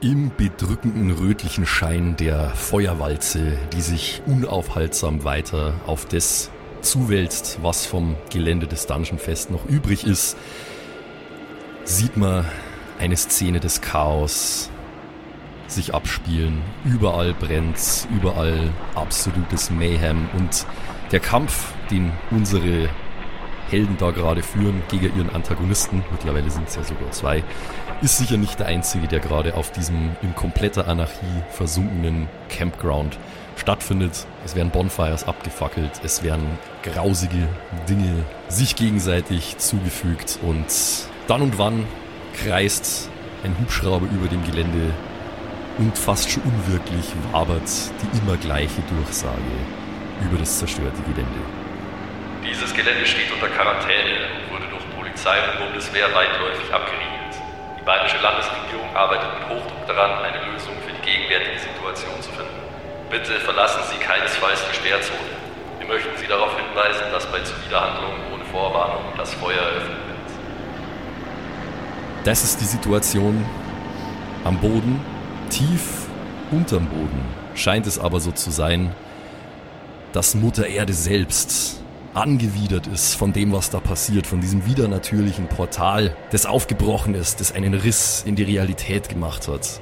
Im bedrückenden rötlichen Schein der Feuerwalze, die sich unaufhaltsam weiter auf das zuwälzt, was vom Gelände des Dungeon Fest noch übrig ist, sieht man eine Szene des Chaos sich abspielen. Überall brennt's, überall absolutes Mayhem und der Kampf, den unsere Helden da gerade führen gegen ihren Antagonisten, mittlerweile sind es ja sogar zwei, ist sicher nicht der einzige, der gerade auf diesem in kompletter Anarchie versunkenen Campground stattfindet. Es werden Bonfires abgefackelt, es werden grausige Dinge sich gegenseitig zugefügt und dann und wann kreist ein Hubschrauber über dem Gelände und fast schon unwirklich wabert die immer gleiche Durchsage über das zerstörte Gelände. Dieses Gelände steht unter Quarantäne und wurde durch Polizei und Bundeswehr weitläufig abgeriegelt. Die bayerische Landesregierung arbeitet mit Hochdruck daran, eine Lösung für die gegenwärtige Situation zu finden. Bitte verlassen Sie keinesfalls die Sperrzone. Wir möchten Sie darauf hinweisen, dass bei Zuwiderhandlungen ohne Vorwarnung das Feuer eröffnet wird. Das ist die Situation am Boden, tief unterm Boden scheint es aber so zu sein, dass Mutter Erde selbst angewidert ist von dem, was da passiert, von diesem widernatürlichen Portal, das aufgebrochen ist, das einen Riss in die Realität gemacht hat.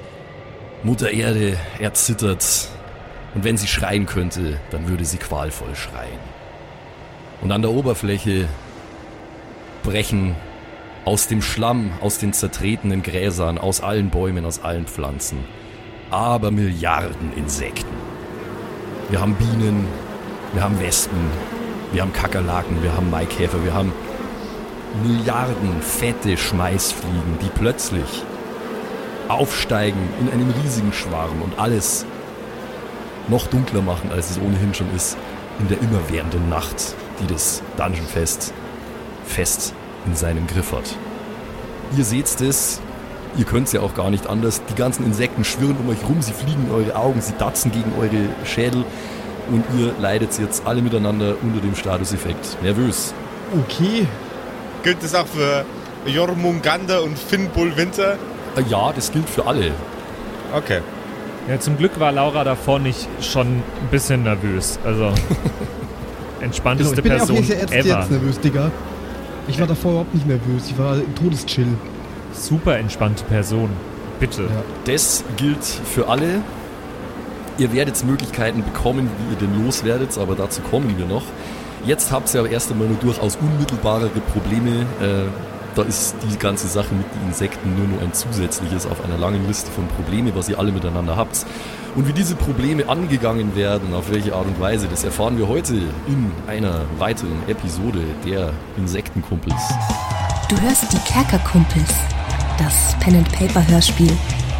Mutter Erde erzittert und wenn sie schreien könnte, dann würde sie qualvoll schreien. Und an der Oberfläche brechen aus dem Schlamm, aus den zertretenen Gräsern, aus allen Bäumen, aus allen Pflanzen, aber Milliarden Insekten. Wir haben Bienen, wir haben Wespen, wir haben Kakerlaken, wir haben Maikäfer, wir haben Milliarden fette Schmeißfliegen, die plötzlich aufsteigen in einem riesigen Schwarm und alles noch dunkler machen, als es ohnehin schon ist, in der immerwährenden Nacht, die das Dungeon Fest fest in seinem Griff hat. Ihr seht es, ihr könnt es ja auch gar nicht anders. Die ganzen Insekten schwirren um euch rum, sie fliegen in eure Augen, sie datzen gegen eure Schädel und ihr leidet jetzt alle miteinander unter dem Statuseffekt nervös. Okay. Gilt das auch für Jormungandr und Finnbull Winter? Äh, ja, das gilt für alle. Okay. Ja, zum Glück war Laura davor nicht schon ein bisschen nervös. Also entspannteste genau, ich bin Person auch erst ever. jetzt nervös, Digga. Ich war davor überhaupt nicht nervös. Ich war im Todeschill. Super entspannte Person. Bitte. Ja. Das gilt für alle. Ihr werdet Möglichkeiten bekommen, wie ihr denn loswerdet, aber dazu kommen wir noch. Jetzt habt ihr aber erst einmal nur durchaus unmittelbarere Probleme. Äh, da ist die ganze Sache mit den Insekten nur noch ein zusätzliches auf einer langen Liste von Problemen, was ihr alle miteinander habt. Und wie diese Probleme angegangen werden, auf welche Art und Weise, das erfahren wir heute in einer weiteren Episode der Insektenkumpels. Du hörst die Kerkerkumpels, das Pen-and-Paper-Hörspiel.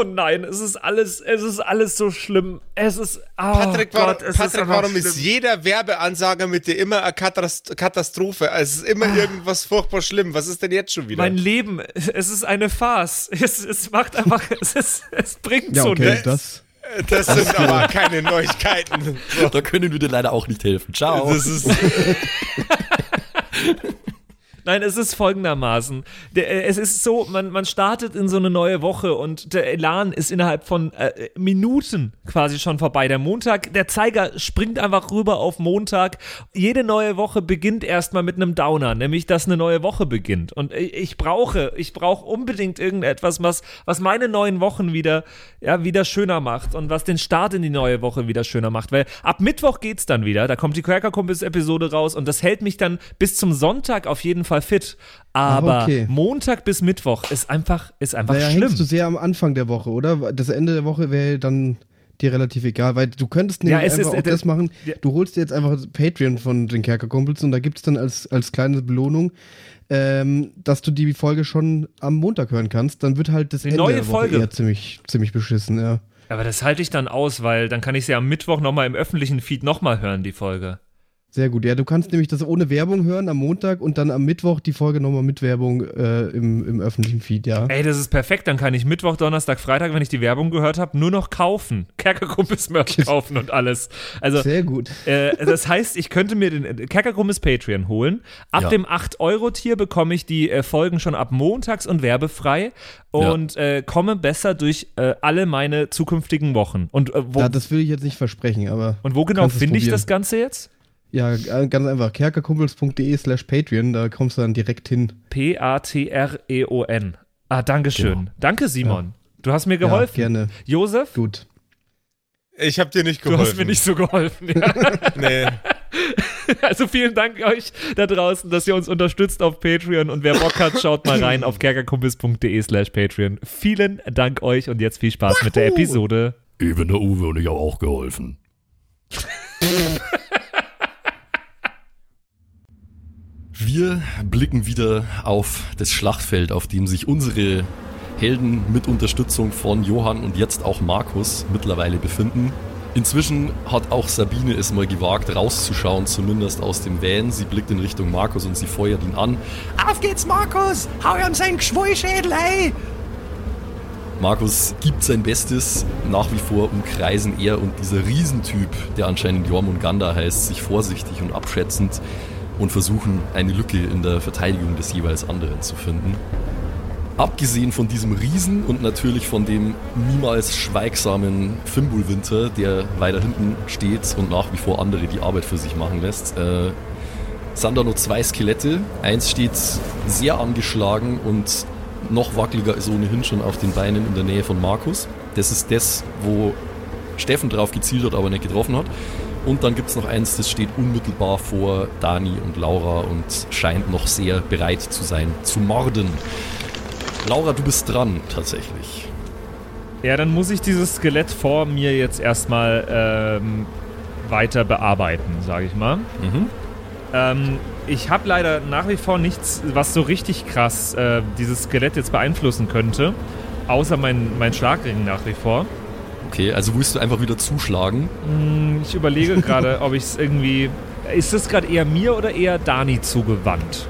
Oh nein, es ist alles, es ist alles so schlimm. Es ist, oh Patrick, warum, Gott, es ist Patrick, einfach warum schlimm. ist jeder Werbeansage mit dir immer eine Katast Katastrophe? Also es ist immer irgendwas furchtbar schlimm. Was ist denn jetzt schon wieder? Mein Leben, es ist eine Farce. Es, es macht einfach, es, ist, es bringt Ja, so okay, nichts. das. das sind aber keine Neuigkeiten. So, Da können wir dir leider auch nicht helfen. Ciao. das ist, Nein, es ist folgendermaßen. Der, äh, es ist so, man, man startet in so eine neue Woche und der Elan ist innerhalb von äh, Minuten quasi schon vorbei. Der Montag, der Zeiger springt einfach rüber auf Montag. Jede neue Woche beginnt erstmal mit einem Downer, nämlich dass eine neue Woche beginnt. Und ich, ich brauche, ich brauche unbedingt irgendetwas, was, was meine neuen Wochen wieder, ja, wieder schöner macht und was den Start in die neue Woche wieder schöner macht. Weil ab Mittwoch geht's dann wieder. Da kommt die Cracker Kumpels Episode raus und das hält mich dann bis zum Sonntag auf jeden Fall fit. Aber okay. Montag bis Mittwoch ist einfach, ist einfach Naja, schlimm. hängst du sehr am Anfang der Woche, oder? Das Ende der Woche wäre dann dir relativ egal, weil du könntest nämlich Ja, einfach ist- auch das machen, ja. du holst dir jetzt einfach Patreon von den Kerkerkumpels und da gibt es dann als, als kleine Belohnung, ähm, dass du die Folge schon am Montag hören kannst, dann wird halt das Eine Ende neue der Woche Folge. eher ziemlich, ziemlich beschissen, ja. Aber das halte ich dann aus, weil dann kann ich sie am Mittwoch nochmal im öffentlichen Feed nochmal hören, die Folge. Sehr gut. Ja, du kannst nämlich das ohne Werbung hören am Montag und dann am Mittwoch die Folge nochmal mit Werbung äh, im, im öffentlichen Feed, ja. Ey, das ist perfekt. Dann kann ich Mittwoch, Donnerstag, Freitag, wenn ich die Werbung gehört habe, nur noch kaufen. Kerkerkumpels Merch kaufen und alles. Also, Sehr gut. äh, das heißt, ich könnte mir den Kerkerkumpels Patreon holen. Ab Ja. dem 8-Euro-Tier bekomme ich die äh, Folgen schon ab montags und werbefrei und äh, komme besser durch äh, alle meine zukünftigen Wochen. Und, äh, wo, Ja, das will ich jetzt nicht versprechen, aber. und wo genau finde ich das Ganze jetzt? Ja, äh, ganz einfach. kerkerkumpels.de slash Patreon, da kommst du dann direkt hin. P-A-T-R-E-O-N. Ah, Dankeschön. Genau. Danke, Simon. Du hast mir Ja, geholfen. gerne. Josef, Gut. Ich habe dir nicht du geholfen. hast mir nicht so geholfen. Ja. Nee. Also vielen Dank euch da draußen, dass ihr uns unterstützt auf Patreon und wer Bock hat, schaut mal rein auf kerkerkumpels.de slash Patreon. Vielen Dank euch und jetzt viel Spaß mit der Episode. Eben der Uwe und ich habe auch geholfen. Wir blicken wieder auf das Schlachtfeld, auf dem sich unsere Helden mit Unterstützung von Johann und jetzt auch Markus mittlerweile befinden. Inzwischen hat auch Sabine es mal gewagt, rauszuschauen, zumindest aus dem Van. Sie blickt in Richtung Markus und sie feuert ihn an. Auf geht's, Markus! Hau ihm seinen Geschwollschädel, ey! Markus gibt sein Bestes. Nach wie vor umkreisen er und dieser Riesentyp, der anscheinend Jormungandr heißt, sich vorsichtig und abschätzend und versuchen, eine Lücke in der Verteidigung des jeweils anderen zu finden. Abgesehen von diesem Riesen und natürlich von dem niemals schweigsamen Fimbulwinter, der weiter hinten steht und nach wie vor andere die Arbeit für sich machen lässt, äh, sind da noch zwei Skelette. Eins steht sehr angeschlagen und noch wackeliger ist ohnehin schon auf den Beinen in der Nähe von Markus. Das ist das, wo Steffen drauf gezielt hat, aber nicht getroffen hat. Und dann gibt es noch eins, das steht unmittelbar vor Dani und Laura und scheint noch sehr bereit zu sein, zu morden. Laura, du bist dran, tatsächlich. Ja, dann muss ich dieses Skelett vor mir jetzt erstmal ähm, weiter bearbeiten, sage ich mal. Mhm. Ähm, ich habe leider nach wie vor nichts, was so richtig krass äh, dieses Skelett jetzt beeinflussen könnte. Außer mein, mein Schlagring nach wie vor. Okay, also willst du einfach wieder zuschlagen? Hm, Ich überlege gerade, ob ich es irgendwie. Ist das gerade eher mir oder eher Dani zugewandt?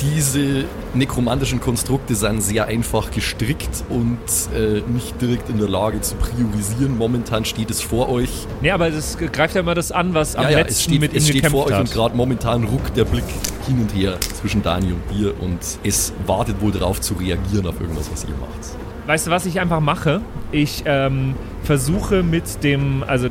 Diese nekromantischen Konstrukte sind sehr einfach gestrickt und äh, nicht direkt in der Lage zu priorisieren. Momentan steht es vor euch. Nee, aber das greift ja immer das an, was am ja, ja, letzten es steht, mit es steht vor euch hat. und gerade momentan ruckt der Blick hin und her zwischen Dani und dir und es wartet wohl darauf zu reagieren auf irgendwas, was ihr macht. Weißt du, was ich einfach mache? Ich ähm, versuche mit dem, also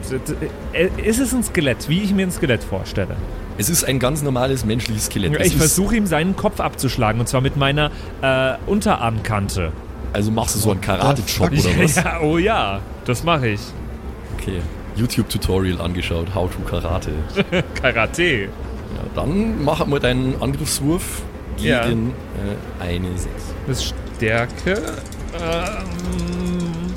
äh, ist es ein Skelett, wie ich mir ein Skelett vorstelle. Es ist ein ganz normales menschliches Skelett. Es Ich versuche ihm seinen Kopf abzuschlagen und zwar mit meiner äh, Unterarmkante. Also machst du so einen Karate-Chop oder was? Ja, oh ja, das mache ich. Okay. YouTube-Tutorial angeschaut, How to Karate. Karate. Ja, dann mach mal deinen Angriffswurf gegen Ja. äh, eine 6. Das ist Stärke. Ähm,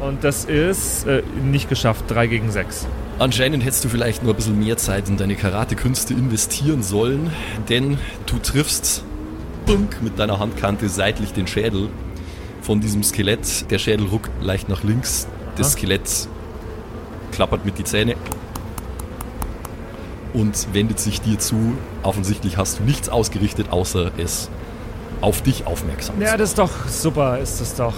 und das ist äh, nicht geschafft, 3 gegen 6. Anscheinend hättest du vielleicht nur ein bisschen mehr Zeit in deine Karate-Künste investieren sollen, denn du triffst bunk, mit deiner Handkante seitlich den Schädel von diesem Skelett. Der Schädel ruckt leicht nach links. Das Ah. Skelett klappert mit die Zähne und wendet sich dir zu. Offensichtlich hast du nichts ausgerichtet, außer es auf dich aufmerksam zu Ja, machen. das ist doch super, ist das doch.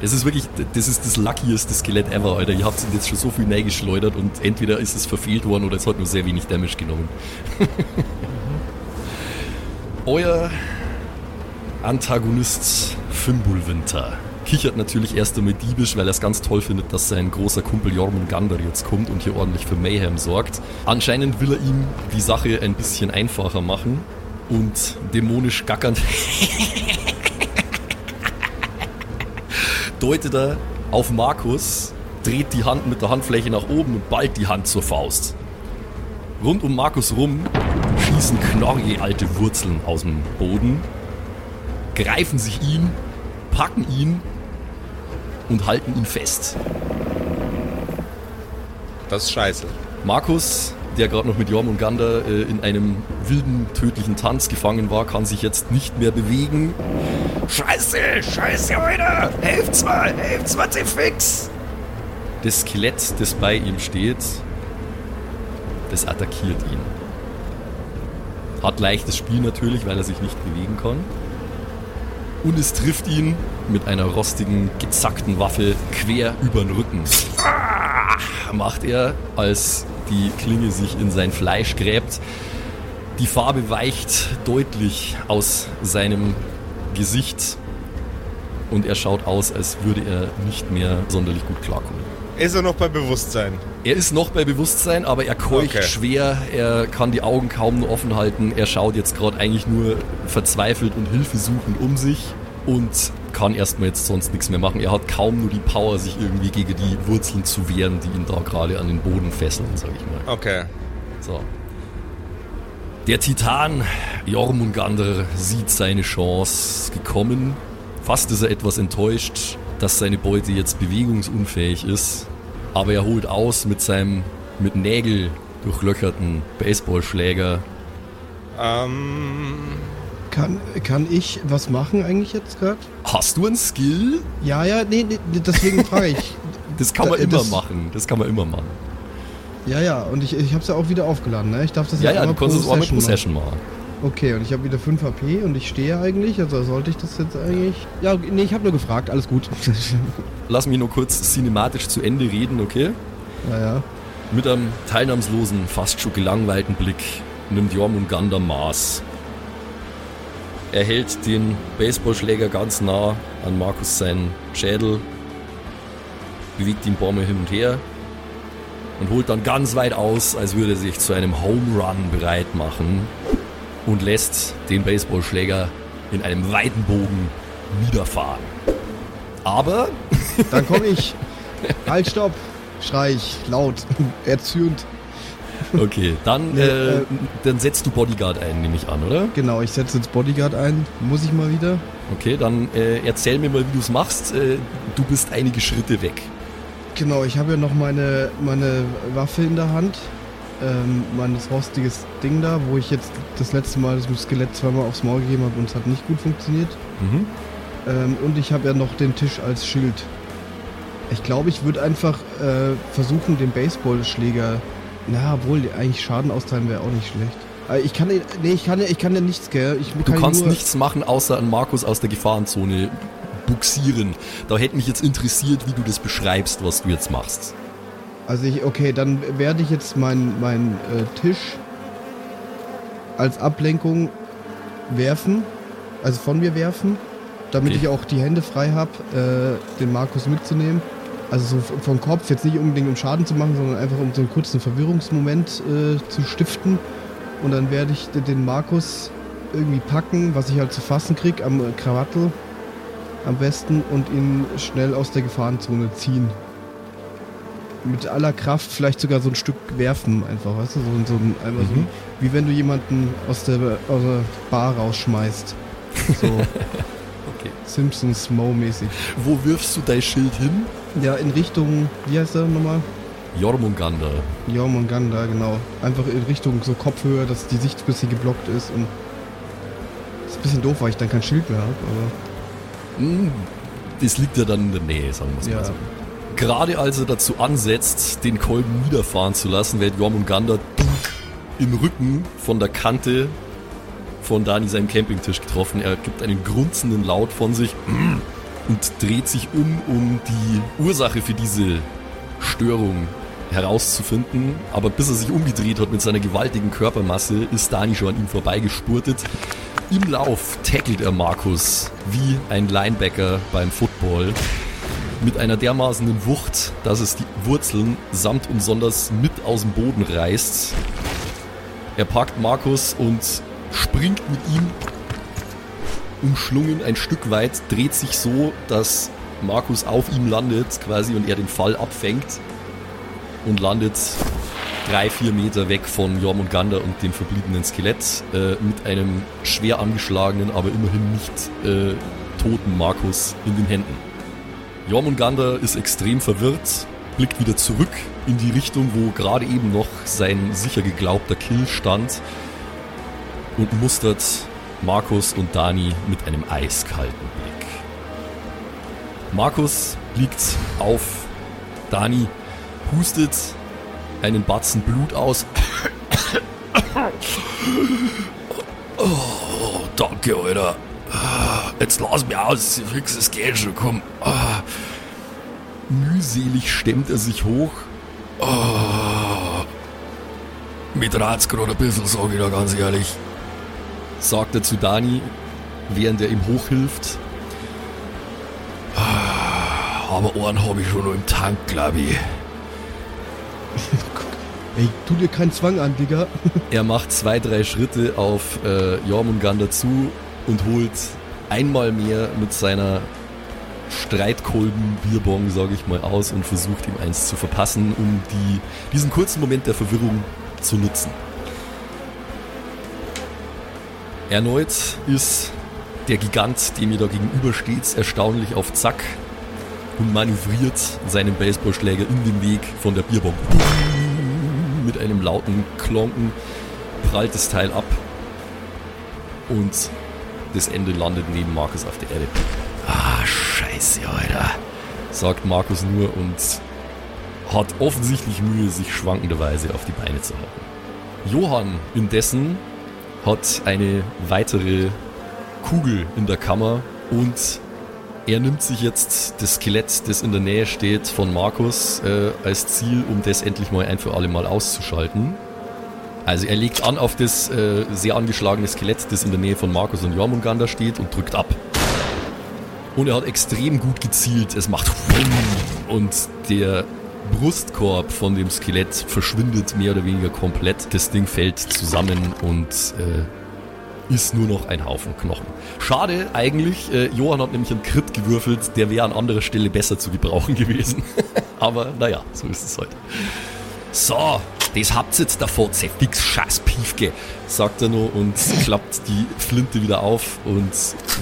Das ist wirklich, das ist das luckieste Skelett ever, Alter. Ihr habt es jetzt schon so viel geschleudert und entweder ist es verfehlt worden oder es hat nur sehr wenig Damage genommen. Euer Antagonist Fimbulwinter kichert natürlich erst einmal diebisch, weil er es ganz toll findet, dass sein großer Kumpel Jormungandr jetzt kommt und hier ordentlich für Mayhem sorgt. Anscheinend will er ihm die Sache ein bisschen einfacher machen und dämonisch gackernd deutet er auf Markus, dreht die Hand mit der Handfläche nach oben und ballt die Hand zur Faust. Rund um Markus rum schießen knorrige alte Wurzeln aus dem Boden, greifen sich ihn, packen ihn und halten ihn fest. Das ist scheiße. Markus, der gerade noch mit Jormungandr äh, in einem wilden, tödlichen Tanz gefangen war, kann sich jetzt nicht mehr bewegen. Scheiße, scheiße, Leute! Helft's mal, helft's mal, fix! Das Skelett, das bei ihm steht, das attackiert ihn. hat leichtes Spiel natürlich, weil er sich nicht bewegen kann. Und es trifft ihn mit einer rostigen, gezackten Waffe quer über den Rücken. Ah, macht er, als die Klinge sich in sein Fleisch gräbt. Die Farbe weicht deutlich aus seinem Gesicht und er schaut aus, als würde er nicht mehr sonderlich gut klarkommen. Ist er noch bei Bewusstsein? Er ist noch bei Bewusstsein, aber er keucht Okay. schwer, er kann die Augen kaum noch offen halten, er schaut jetzt gerade eigentlich nur verzweifelt und hilfesuchend um sich und kann erstmal jetzt sonst nichts mehr machen. Er hat kaum nur die Power, sich irgendwie gegen die Wurzeln zu wehren, die ihn da gerade an den Boden fesseln, sag ich mal. Okay. So. Der Titan Jormungandr sieht seine Chance gekommen. Fast ist er etwas enttäuscht, dass seine Beute jetzt bewegungsunfähig ist. Aber er holt aus mit seinem mit Nägel durchlöcherten Baseballschläger. Ähm, Kann, kann ich was machen eigentlich jetzt gerade? Hast du einen Skill? Ja, ja, nee, nee, deswegen frage ich. Das kann man Da- immer das- machen. Das kann man immer machen. Ja, ja, und ich, ich habe es ja auch wieder aufgeladen, ne? Ich darf das Ja, ja, du kannst es pro auch mit Session Possession machen. machen. Okay, und ich habe wieder 5 HP und ich stehe eigentlich, also sollte ich das jetzt eigentlich... Ja, nee, ich habe nur gefragt, alles gut. Lass mich nur kurz cinematisch zu Ende reden, okay? ja, ja. Mit einem teilnahmslosen, fast schon gelangweilten Blick nimmt Jormungandr Maß. Er hält den Baseballschläger ganz nah an Markus seinen Schädel, bewegt ihn ein hin und her und holt dann ganz weit aus, als würde er sich zu einem Home Run bereit machen und lässt den Baseballschläger in einem weiten Bogen niederfahren. Aber Dann komme ich. halt, stopp! Schrei ich laut, erzürnt. Okay, dann, Nee, äh, äh, dann setzt du Bodyguard ein, nehme ich an, oder? Genau, ich setze jetzt Bodyguard ein. Muss ich mal wieder? Okay, dann äh, erzähl mir mal, wie du es machst. Äh, du bist einige Schritte weg. Genau, ich habe ja noch meine, meine Waffe in der Hand. Ähm, mein rostiges Ding da, wo ich jetzt das letzte Mal das Skelett zweimal aufs Maul gegeben habe und es hat nicht gut funktioniert. Mhm. Ähm, und ich habe ja noch den Tisch als Schild. Ich glaube, ich würde einfach äh, versuchen, den Baseballschläger. Na, obwohl eigentlich Schaden austeilen wäre auch nicht schlecht. Äh, ich kann, nee, ich kann, ja- ich kann ja nichts, gell? Ich Du kann kannst nichts machen, außer an Markus aus der Gefahrenzone buxieren. Da hätte mich jetzt interessiert, wie du das beschreibst, was du jetzt machst. Also ich, okay, dann werde ich jetzt meinen mein, äh, Tisch als Ablenkung werfen, also von mir werfen, damit Okay. ich auch die Hände frei habe, äh, den Markus mitzunehmen. Also so vom Kopf, jetzt nicht unbedingt um Schaden zu machen, sondern einfach um so einen kurzen Verwirrungsmoment äh, zu stiften. Und dann werde ich de- den Markus irgendwie packen, was ich halt zu fassen krieg, am Krawattel am besten und ihn schnell aus der Gefahrenzone ziehen mit aller Kraft vielleicht sogar so ein Stück werfen, einfach, weißt du? So, so ein, einmal so, Mhm. wie wenn du jemanden aus der, aus der Bar rausschmeißt. So Okay. Simpsons Mo-mäßig. Wo wirfst du dein Schild hin? Ja, in Richtung, wie heißt der nochmal? Jormungandr. Jormungandr, genau. Einfach in Richtung so Kopfhöhe, dass die Sicht ein bisschen geblockt ist und ist ein bisschen doof, weil ich dann kein Schild mehr habe, aber Hm, Das liegt ja dann in der Nähe, sagen wir es ja. mal so. Gerade als er dazu ansetzt, den Kolben niederfahren zu lassen, wird Jormungandr im Rücken von der Kante von Dani seinem Campingtisch getroffen. Er gibt einen grunzenden Laut von sich und dreht sich um, um die Ursache für diese Störung herauszufinden. Aber bis er sich umgedreht hat mit seiner gewaltigen Körpermasse, ist Dani schon an ihm vorbeigespurtet. Im Lauf tackelt er Markus wie ein Linebacker beim Football mit einer dermaßenen Wucht, dass es die Wurzeln samt und sonders mit aus dem Boden reißt. Er packt Markus und springt mit ihm umschlungen ein Stück weit, dreht sich so, dass Markus auf ihm landet quasi und er den Fall abfängt und landet drei, vier Meter weg von Jormungandr und dem verbliebenen Skelett äh, mit einem schwer angeschlagenen, aber immerhin nicht äh, toten Markus in den Händen. Jormungandr ist extrem verwirrt, blickt wieder zurück in die Richtung, wo gerade eben noch sein sicher geglaubter Kill stand und mustert Markus und Dani mit einem eiskalten Blick. Markus liegt auf Dani, hustet einen Batzen Blut aus Oh, danke, Alter. Jetzt lass mich aus, fix, es geht schon, komm. Mühselig stemmt er sich hoch. Ah. Mit rat's ein bisschen, sag ich da ganz ehrlich. Sagt er zu Dani, während er ihm hochhilft. Ah, Aber einen habe ich schon noch im Tank, glaube ich. Ey, tu dir keinen Zwang an, Digga. Er macht zwei, drei Schritte auf äh, Jormungandr zu und holt einmal mehr mit seiner Streitkolben-Bierbong, sage ich mal, aus und versucht ihm eins zu verpassen, um die, diesen kurzen Moment der Verwirrung zu nutzen. Erneut ist der Gigant, dem ihr da gegenübersteht, erstaunlich auf Zack und manövriert seinen Baseballschläger in den Weg von der Bierbong. Mit einem lauten Klonken prallt das Teil ab und das Ende landet neben Markus auf der Erde. Ah, scheiße, Alter, sagt Markus nur und hat offensichtlich Mühe, sich schwankenderweise auf die Beine zu halten. Johann indessen hat eine weitere Kugel in der Kammer und er nimmt sich jetzt das Skelett, das in der Nähe steht, von Markus äh, als Ziel, um das endlich mal ein für alle Mal auszuschalten. Also er legt an auf das äh, sehr angeschlagene Skelett, das in der Nähe von Markus und Jormungandr steht und drückt ab. Und er hat extrem gut gezielt. Es macht und der Brustkorb von dem Skelett verschwindet mehr oder weniger komplett. Das Ding fällt zusammen und äh, ist nur noch ein Haufen Knochen. Schade eigentlich, äh, Johann hat nämlich einen Crit gewürfelt, der wäre an anderer Stelle besser zu gebrauchen gewesen. Aber naja, so ist es heute. So, das habt ihr jetzt davor, fix scheiß Piefke, sagt er nur und klappt die Flinte wieder auf und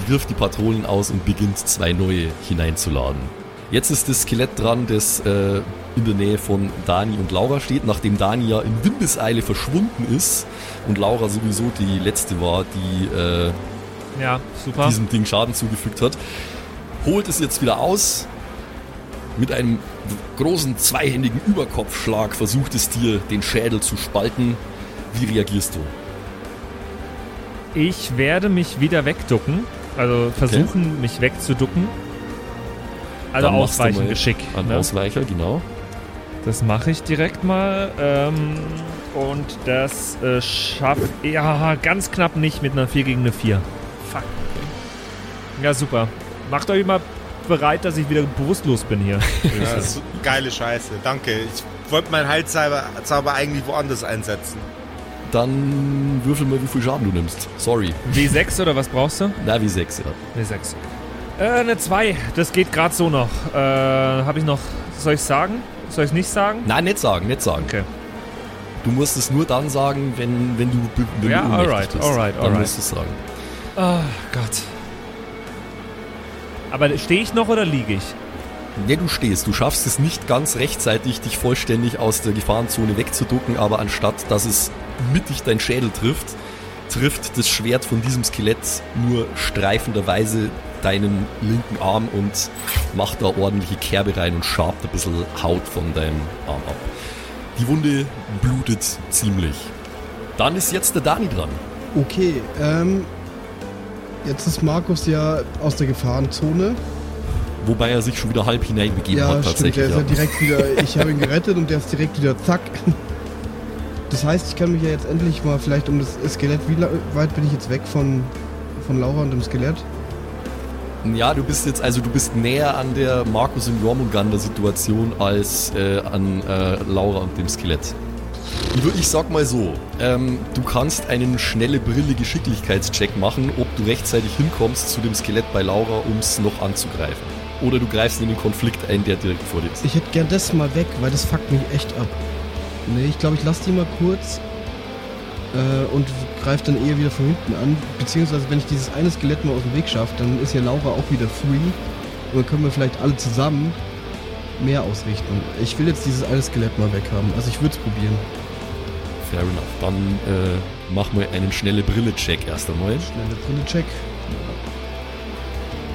wirft die Patronen aus und beginnt zwei neue hineinzuladen. Jetzt ist das Skelett dran, das äh, in der Nähe von Dani und Laura steht, nachdem Dani ja in Windeseile verschwunden ist und Laura sowieso die letzte war, die äh, Ja, diesem Ding Schaden zugefügt hat. Holt es jetzt wieder aus. Mit einem großen zweihändigen Überkopfschlag versucht es dir, den Schädel zu spalten. Wie reagierst du? Ich werde mich wieder wegducken. Also versuchen, mich wegzuducken. Also Dann ausweichen mal Geschick. Ein Ne? Ausweicher, genau. Das mache ich direkt mal. Ähm, und das äh, schafft. Ja, ganz knapp nicht mit einer 4 gegen eine 4. Fuck. Ja, super. Macht euch mal bereit, dass ich wieder bewusstlos bin hier. Ja, das ist geile Scheiße. Danke. Ich wollte meinen Heilzauber Zauber eigentlich woanders einsetzen. Dann würfel mal, wie viel Schaden du nimmst. Sorry. W6 oder was brauchst du? Na, wie 6, ja. W6. Äh, eine 2. Das geht gerade so noch. Äh, habe ich noch. Soll ich sagen? Soll ich nicht sagen? Nein, nicht sagen, nicht sagen. Okay. Du musst es nur dann sagen, wenn, wenn du, wenn Ja, du alright, bist. alright, Dann alright. musst du es sagen. Oh Gott. Aber stehe ich noch oder liege ich? Ja, du stehst. Du schaffst es nicht ganz rechtzeitig, dich vollständig aus der Gefahrenzone wegzuducken, aber anstatt dass es mittig dein Schädel trifft, trifft das Schwert von diesem Skelett nur streifenderweise deinen linken Arm und macht da ordentliche Kerbe rein und schabt ein bisschen Haut von deinem Arm ab. Die Wunde blutet ziemlich. Dann ist jetzt der Dani dran. Okay, ähm. Jetzt ist Markus ja aus der Gefahrenzone. Wobei er sich schon wieder halb hineinbegeben ja, hat stimmt, der tatsächlich. ist ja direkt wieder. Ich habe ihn gerettet und der ist direkt wieder zack. Das heißt, ich kann mich ja jetzt endlich mal vielleicht um das Skelett. Wie weit bin ich jetzt weg von, von Laura und dem Skelett? Ja, du bist jetzt, also du bist näher an der Markus und Jormungandr Situation als äh, an äh, Laura und dem Skelett. Ich sag mal so, ähm, du kannst einen schnelle Brille Geschicklichkeitscheck machen, ob du rechtzeitig hinkommst zu dem Skelett bei Laura, um es noch anzugreifen. Oder du greifst in den Konflikt ein, der direkt vor dir ist. Ich hätte gern das mal weg, weil das fuckt mich echt ab. Nee, ich glaube, ich lasse die mal kurz äh, und greife dann eher wieder von hinten an. Beziehungsweise, wenn ich dieses eine Skelett mal aus dem Weg schaffe, dann ist ja Laura auch wieder free. Und dann können wir vielleicht alle zusammen mehr ausrichten. Ich will jetzt dieses eine Skelett mal weghaben. Also ich würde es probieren. Fair enough. Dann äh, mach mal einen schnelle Brille-Check erst einmal. Schnelle Brille-Check.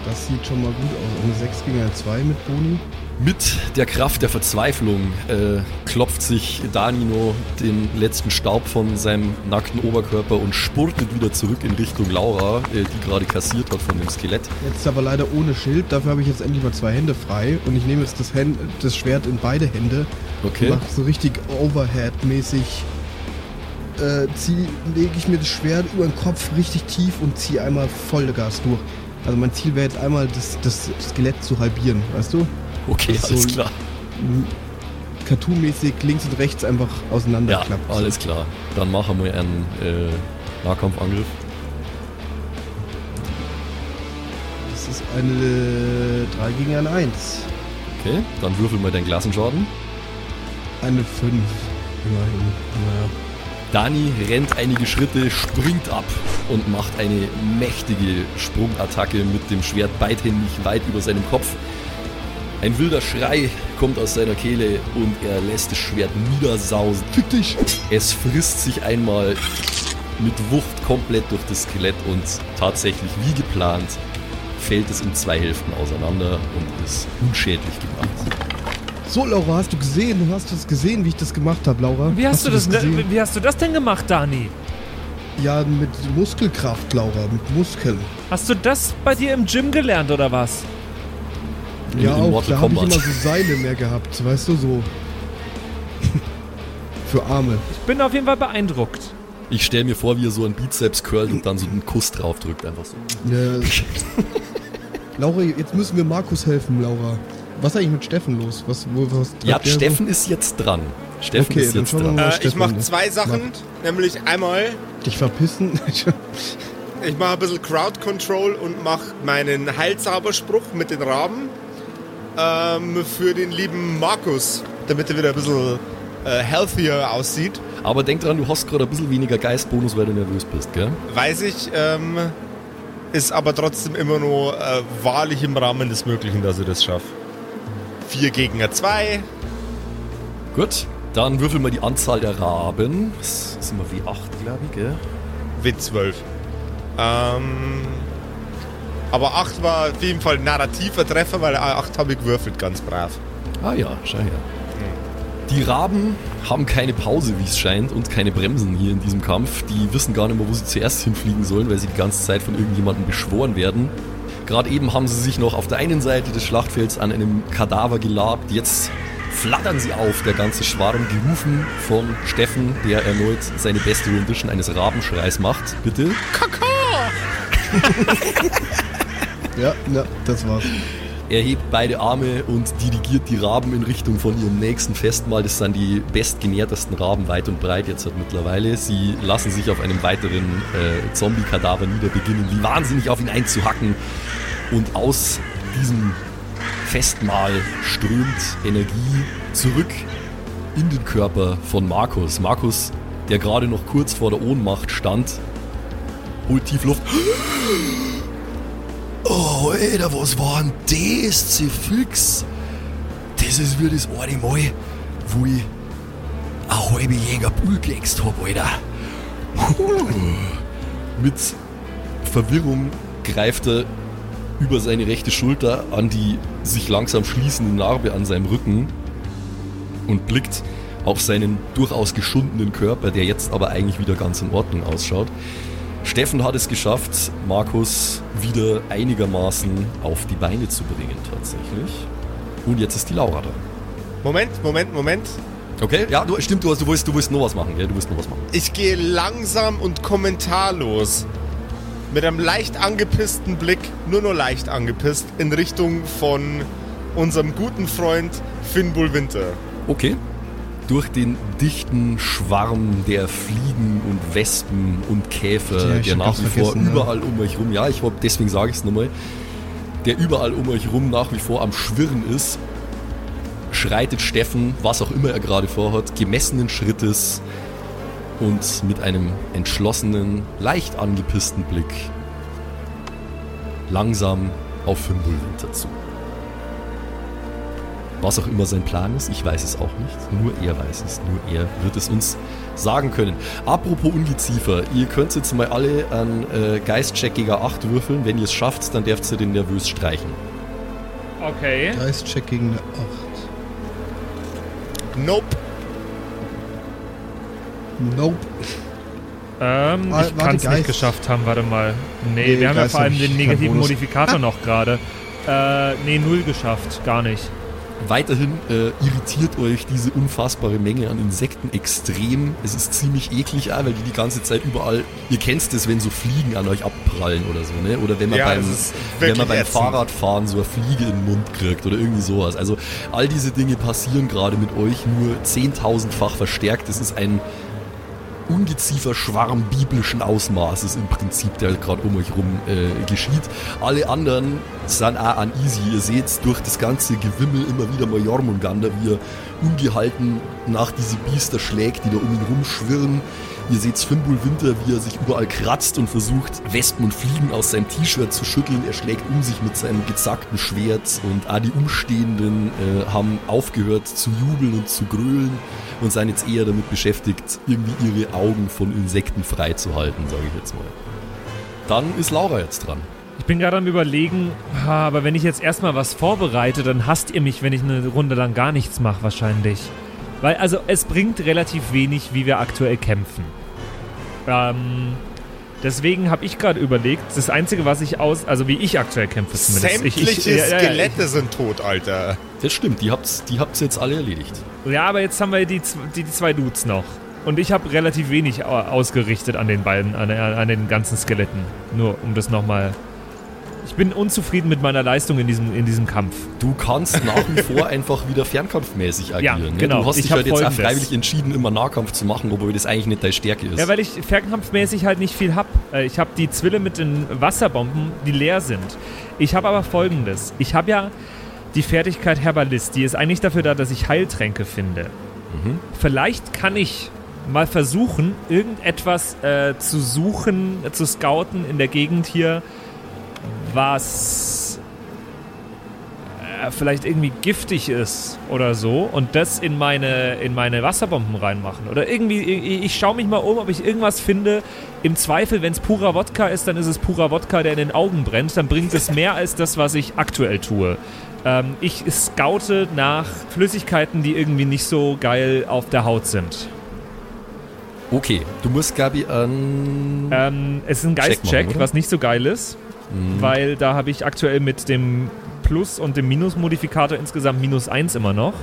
Das sieht schon mal gut aus. Eine 6 gegen eine 2 mit Boni. Mit der Kraft der Verzweiflung äh, klopft sich Danino den letzten Staub von seinem nackten Oberkörper und spurtet wieder zurück in Richtung Laura, äh, die gerade kassiert hat von dem Skelett. Jetzt aber leider ohne Schild, dafür habe ich jetzt endlich mal zwei Hände frei und ich nehme jetzt das, Hand, das Schwert in beide Hände. Okay. Mach so richtig Overhead-mäßig. Äh, lege ich mir das Schwert über den Kopf richtig tief und ziehe einmal Vollgas durch. Also mein Ziel wäre jetzt einmal das, das Skelett zu halbieren, weißt du? Okay, alles so- klar. Cartoon-mäßig links und rechts einfach Ja, auseinanderklappt. alles klar. Dann machen wir einen äh, Nahkampfangriff. Das ist eine 3 gegen eine 1. Okay, dann würfel mal deinen Klassenschaden. Eine 5. Immerhin. Naja. Dani rennt einige Schritte, springt ab und macht eine mächtige Sprungattacke mit dem Schwert beidhändig weit über seinem Kopf. Ein wilder Schrei kommt aus seiner Kehle und er lässt das Schwert niedersausen. Fick dich! Es frisst sich einmal mit Wucht komplett durch das Skelett und tatsächlich wie geplant fällt es in zwei Hälften auseinander und ist unschädlich gemacht. So, Laura, hast du gesehen? Du hast das gesehen, wie ich das gemacht habe, Laura? Wie hast, du das, gesehen? wie hast du das denn gemacht, Dani? Ja, mit Muskelkraft, Laura, mit Muskeln. Hast du das bei dir im Gym gelernt oder was? In- ja, in auch, Mortal da habe ich Kombat. immer so Seile mehr gehabt, weißt du, so. Für Arme. Ich bin auf jeden Fall beeindruckt. Ich stelle mir vor, wie er so einen Bizeps curlt und dann so einen Kuss drauf drückt, einfach so. Ja. Laura, jetzt müssen wir Markus helfen, Laura. Was ist eigentlich mit Steffen los? Was, wo, was Ja, der so? Steffen ist jetzt dran. Steffen Okay, ist jetzt dran. Äh, ich mache zwei Sachen, nämlich einmal, Dich verpissen? ich mache ein bisschen Crowd Control und mache meinen Heilzauberspruch mit den Raben ähm, für den lieben Markus, damit er wieder ein bisschen äh, healthier aussieht. Aber denk dran, du hast gerade ein bisschen weniger Geistbonus, weil du nervös bist, gell? Weiß ich, ähm, ist aber trotzdem immer nur äh, wahrlich im Rahmen des Möglichen, dass ich das schaffe. 4 gegen 2. Gut, dann würfel mal die Anzahl der Raben. Das sind wir wie 8, glaube ich, gell? W12. Ähm, aber 8 war auf jeden Fall ein narrativer Treffer, weil 8 habe ich gewürfelt, ganz brav. Ah ja, schau her. Die Raben haben keine Pause, wie es scheint, und keine Bremsen hier in diesem Kampf. Die wissen gar nicht mehr, wo sie zuerst hinfliegen sollen, weil sie die ganze Zeit von irgendjemandem beschworen werden. Gerade eben haben sie sich noch auf der einen Seite des Schlachtfelds an einem Kadaver gelabt. Jetzt flattern sie auf, der ganze Schwarm, gerufen von Steffen, der erneut seine beste Rendition eines Rabenschreis macht. Bitte. ja, ja, das war's. Er hebt beide Arme und dirigiert die Raben in Richtung von ihrem nächsten Festmahl. Das sind die bestgenährtesten Raben weit und breit jetzt halt mittlerweile. Sie lassen sich auf einem weiteren äh, Zombie-Kadaver niederbeginnen, wie wahnsinnig auf ihn einzuhacken. Und aus diesem Festmahl strömt Energie zurück in den Körper von Markus. Markus, der gerade noch kurz vor der Ohnmacht stand, holt tief Luft. Oh, Alter, was war denn das? Sie fix. Das ist wie das eine Mal, wo ich eine halbe Jäger Bull geäxt hab, Alter. Mit Verwirrung greift er über seine rechte Schulter an die sich langsam schließende Narbe an seinem Rücken und blickt auf seinen durchaus geschundenen Körper, der jetzt aber eigentlich wieder ganz in Ordnung ausschaut. Steffen hat es geschafft, Markus wieder einigermaßen auf die Beine zu bringen, tatsächlich. Und jetzt ist die Laura da. Moment, Moment, Moment. Okay, ja, du, stimmt, du, hast, du, willst, du willst noch was machen, gell? Du willst noch was machen. Ich gehe langsam und kommentarlos mit einem leicht angepissten Blick, nur nur leicht angepisst, in Richtung von unserem guten Freund Finn Bullwinter. Okay. Durch den dichten Schwarm der Fliegen und Wespen und Käfer, Ja, der nach wie vor vergessen, ja. überall um euch rum, ja, ich hab, deswegen sage ich es nochmal, der überall um euch rum nach wie vor am Schwirren ist, schreitet Steffen, was auch immer er gerade vorhat, gemessenen Schrittes und mit einem entschlossenen, leicht angepissten Blick langsam auf Fimbulwinter zu. Was auch immer sein Plan ist, ich weiß es auch nicht. Nur er weiß es. Nur er wird es uns sagen können. Apropos Ungeziefer, ihr könnt jetzt mal alle an äh, Geistcheck gegen 8 würfeln. Wenn ihr es schafft, dann dürft ihr den nervös streichen. Okay. Geist-Check gegen eine 8. Nope. Nope. Ähm, Ah, ich kann es nicht geschafft haben, warte mal. Nee, Nee, wir haben ja Geist vor allem den negativen. Modifikator noch gerade. Äh, nee, null geschafft, gar nicht. Weiterhin äh, irritiert euch diese unfassbare Menge an Insekten extrem. Es ist ziemlich eklig, weil die die ganze Zeit überall. Ihr kennt es, wenn so Fliegen an euch abprallen oder so, ne? Oder wenn man Ja, beim, wenn man beim ätzend. Fahrradfahren so eine Fliege in den Mund kriegt oder irgendwie sowas. Also all diese Dinge passieren gerade mit euch nur zehntausendfach verstärkt. Es ist ein ungeziefer Schwarm biblischen Ausmaßes im Prinzip, der gerade um euch rum äh, geschieht. Alle anderen sind auch uneasy. Ihr seht durch das ganze Gewimmel immer wieder mal Jormungandr, wie er ungehalten nach diese Biester schlägt, die da um ihn rumschwirren. Ihr seht Fimbul Winter, wie er sich überall kratzt und versucht, Wespen und Fliegen aus seinem T-Shirt zu schütteln. Er schlägt um sich mit seinem gezackten Schwert und auch die Umstehenden äh, haben aufgehört zu jubeln und zu grölen und sind jetzt eher damit beschäftigt, irgendwie ihre Augen von Insekten freizuhalten, sage ich jetzt mal. Dann ist Laura jetzt dran. Ich bin gerade am überlegen, aber wenn ich jetzt erstmal was vorbereite, dann hasst ihr mich, wenn ich eine Runde lang gar nichts mache, wahrscheinlich. Weil, also, es bringt relativ wenig, wie wir aktuell kämpfen. Ähm, deswegen habe ich gerade überlegt, das Einzige, was ich aus, also wie ich aktuell kämpfe zumindest. Ich- Sämtliche ich- ja, ja, ja, Skelette sind tot, Alter. Das stimmt, die habt's, die habt's jetzt alle erledigt. Ja, aber jetzt haben wir die, die, die zwei Dudes noch. Und ich habe relativ wenig au- ausgerichtet an den beiden, an, an den ganzen Skeletten. Nur um das nochmal. Ich bin unzufrieden mit meiner Leistung in diesem, in diesem Kampf. Du kannst nach wie vor einfach wieder fernkampfmäßig agieren. ne? genau. Du hast Ich dich hab halt jetzt auch freiwillig entschieden, immer Nahkampf zu machen, obwohl das eigentlich nicht deine Stärke ist. Ja, weil ich fernkampfmäßig halt nicht viel hab. Äh, Ich habe die Zwille mit den Wasserbomben, die leer sind. Ich habe aber folgendes. Ich habe ja die Fertigkeit Herbalist. Die ist eigentlich dafür da, dass ich Heiltränke finde. Vielleicht kann ich mal versuchen, irgendetwas äh, zu suchen, äh, zu scouten in der Gegend hier, was äh, vielleicht irgendwie giftig ist oder so und das in meine, in meine Wasserbomben reinmachen. Oder irgendwie, ich, ich schaue mich mal um, ob ich irgendwas finde. Im Zweifel, wenn es purer Wodka ist, dann ist es purer Wodka, der in den Augen brennt. Dann bringt es mehr als das, was ich aktuell tue. Ähm, ich scoute nach Flüssigkeiten, die irgendwie nicht so geil auf der Haut sind. Okay, du musst, Gabi, an. Ähm, es ist ein Geistcheck, was nicht so geil ist, weil da habe ich aktuell mit dem Plus- und dem Minus-Modifikator insgesamt minus 1 immer noch.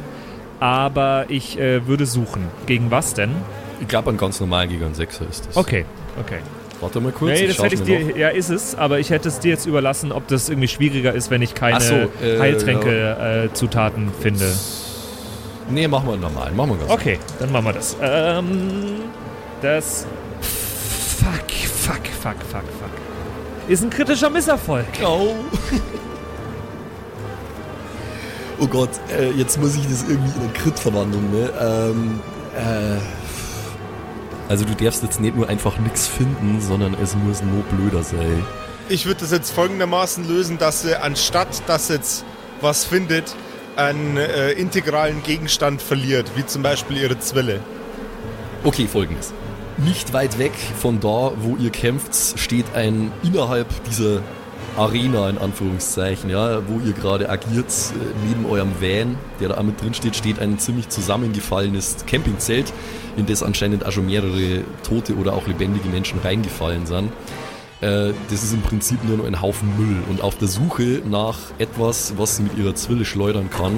Aber ich äh, würde suchen. Gegen was denn? ich glaube, an ganz normalen Gigant 6 ist das. Okay, okay. Warte mal kurz. Nee, das hätte ich dir, ja, ist es, aber ich hätte es dir jetzt überlassen, ob das irgendwie schwieriger ist, wenn ich keine so, äh, Heiltränke-Zutaten finde. noch- Nee, machen wir normal. Machen wir ganz Okay, dann machen wir das. Ähm, das. Fuck, fuck, fuck, fuck, fuck. Ist ein kritischer Misserfolg. Oh. oh Gott, äh, jetzt muss ich das irgendwie in einen Crit verwandeln, ne? Ähm, äh, also du darfst jetzt nicht nur einfach nichts finden, sondern es muss nur blöder sein. Ich würde das jetzt folgendermaßen lösen, dass sie anstatt, dass jetzt was findet, einen äh, integralen Gegenstand verliert, wie zum Beispiel ihre Zwille. Okay, folgendes. Nicht weit weg von da, wo ihr kämpft, steht ein innerhalb dieser Arena, in Anführungszeichen, ja, wo ihr gerade agiert, äh, neben eurem Van, der da mit drin steht, steht ein ziemlich zusammengefallenes Campingzelt, in das anscheinend auch schon mehrere tote oder auch lebendige Menschen reingefallen sind. Äh, das ist im Prinzip nur noch ein Haufen Müll und auf der Suche nach etwas, was sie mit ihrer Zwille schleudern kann,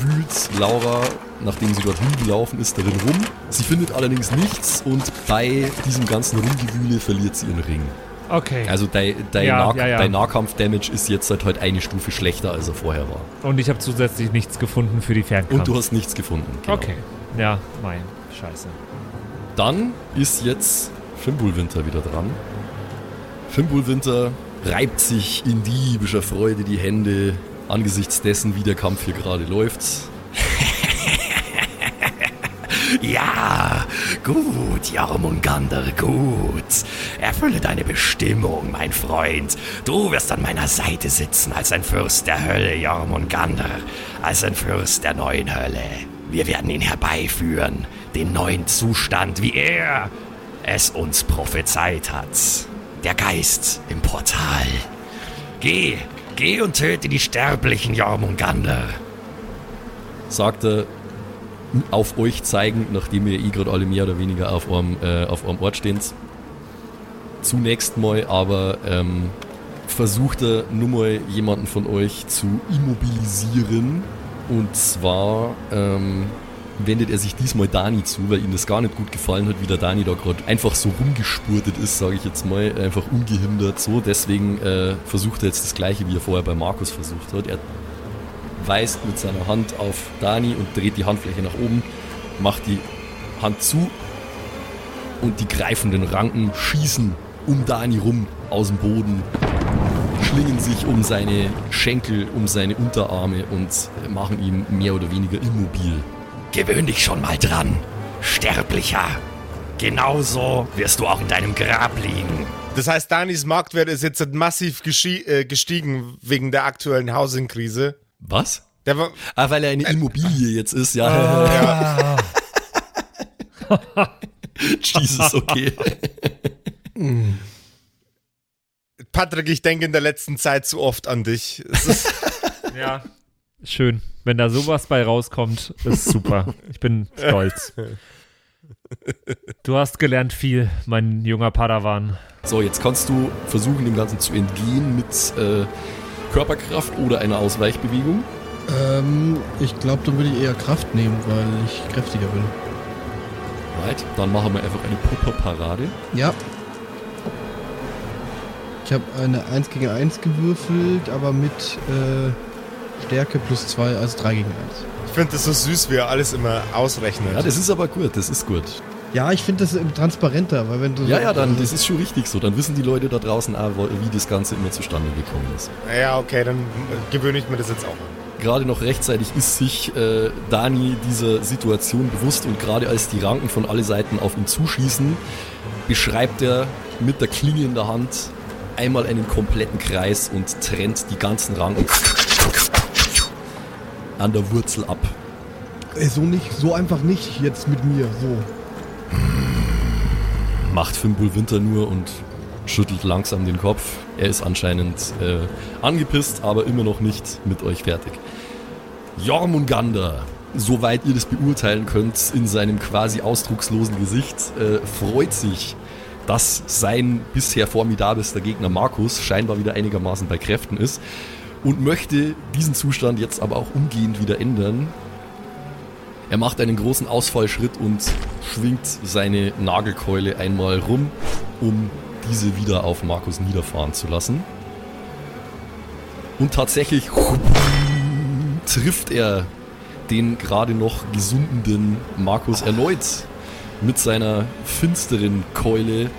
wühlt Laura, nachdem sie dorthin gelaufen ist, darin rum. Sie findet allerdings nichts und bei diesem ganzen Rumgewühle verliert sie ihren Ring. Okay. Also dein, dein, Ja, Nah ja, ja. dein Nahkampf-Damage ist jetzt halt heute eine Stufe schlechter, als er vorher war. Und ich habe zusätzlich nichts gefunden für die Fernkampf. Und du hast nichts gefunden. genau. Okay. Ja, mein. Scheiße. Dann ist jetzt Fimbulwinter wieder dran. Fimbulwinter reibt sich in diebischer Freude die Hände angesichts dessen, wie der Kampf hier gerade läuft. Ja, gut, Jormungandr, gut. Erfülle deine Bestimmung, mein Freund. Du wirst an meiner Seite sitzen als ein Fürst der Hölle, Jormungandr, als ein Fürst der neuen Hölle. Wir werden ihn herbeiführen, den neuen Zustand, wie er es uns prophezeit hat. Der Geist im Portal. Geh Geh und töte die sterblichen Jormungander. sagt er auf euch zeigend, nachdem ihr eh gerade alle mehr oder weniger auf eurem, äh, auf eurem Ort steht. Zunächst mal aber ähm, versucht er nur mal jemanden von euch zu immobilisieren. Und zwar ähm, wendet er sich diesmal Dani zu, weil ihm das gar nicht gut gefallen hat, wie der Dani da gerade einfach so rumgespurtet ist, sage ich jetzt mal, einfach ungehindert so. Deswegen äh, versucht er jetzt das gleiche, wie er vorher bei Markus versucht hat. Er weist mit seiner Hand auf Dani und dreht die Handfläche nach oben, macht die Hand zu und die greifenden Ranken schießen um Dani rum aus dem Boden, schlingen sich um seine Schenkel, um seine Unterarme und machen ihn mehr oder weniger immobil. Gewöhn dich schon mal dran, Sterblicher. Genauso wirst du auch in deinem Grab liegen. Das heißt, Danis Marktwert ist jetzt massiv äh, gestiegen wegen der aktuellen Housing-Krise. Was? Der war, Ah, weil er eine Immobilie jetzt ist, ja. Jesus, okay. Patrick, ich denke in der letzten Zeit zu oft an dich. Es ist, Ja. Schön. Wenn da sowas bei rauskommt, ist super. Ich bin stolz. Du hast gelernt viel, mein junger Padawan. So, jetzt kannst du versuchen, dem Ganzen zu entgehen mit äh, Körperkraft oder einer Ausweichbewegung. Ähm, ich glaube, dann würde ich eher Kraft nehmen, weil ich kräftiger bin. Right, dann machen wir einfach eine Pupperparade. Ja. Ich habe eine 1 gegen 1 gewürfelt, aber mit äh, Stärke plus 2, also 3 gegen 1. ich finde das so süß, wie er alles immer ausrechnet. Ja, das ist aber gut, das ist gut. Ja, ich finde das äh, transparenter, weil wenn du Ja, so, ja, dann, das ist schon richtig so. Dann wissen die Leute da draußen auch, wie das Ganze immer zustande gekommen ist. ja, okay, dann äh, gewöhne ich mir das jetzt auch an. Gerade noch rechtzeitig ist sich äh, Dani dieser Situation bewusst und gerade als die Ranken von alle Seiten auf ihn zuschießen, beschreibt er mit der Klinge in der Hand einmal einen kompletten Kreis und trennt die ganzen Ranken an der Wurzel ab. Ey, so nicht, so einfach nicht jetzt mit mir, so. Macht Fimbul Winter nur und schüttelt langsam den Kopf. Er ist anscheinend äh, angepisst, aber immer noch nicht mit euch fertig. Jormungandr, soweit ihr das beurteilen könnt, in seinem quasi ausdruckslosen Gesicht, äh, freut sich, dass sein bisher formidabelster Gegner Markus scheinbar wieder einigermaßen bei Kräften ist und möchte diesen Zustand jetzt aber auch umgehend wieder ändern, er macht einen großen Ausfallschritt und schwingt seine Nagelkeule einmal rum, um diese wieder auf Markus niederfahren zu lassen. Und tatsächlich trifft er den gerade noch gesundenden Markus erneut mit seiner finsteren Keule.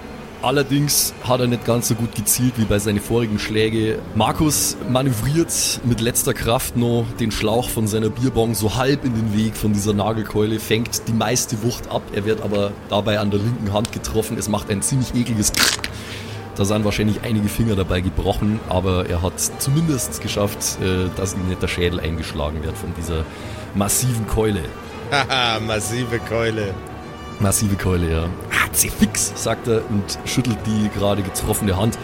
Allerdings hat er nicht ganz so gut gezielt wie bei seinen vorigen Schläge. Markus manövriert mit letzter Kraft noch den Schlauch von seiner Bierbong so halb in den Weg von dieser Nagelkeule, fängt die meiste Wucht ab. Er wird aber dabei an der linken Hand getroffen. Es macht ein ziemlich ekliges da sind wahrscheinlich einige Finger dabei gebrochen, aber er hat zumindest geschafft, äh, dass ihm nicht der Schädel eingeschlagen wird von dieser massiven Keule. Haha, massive Keule. Massive Keule, ja. Hat sie fix, sagt er und schüttelt die gerade getroffene Hand.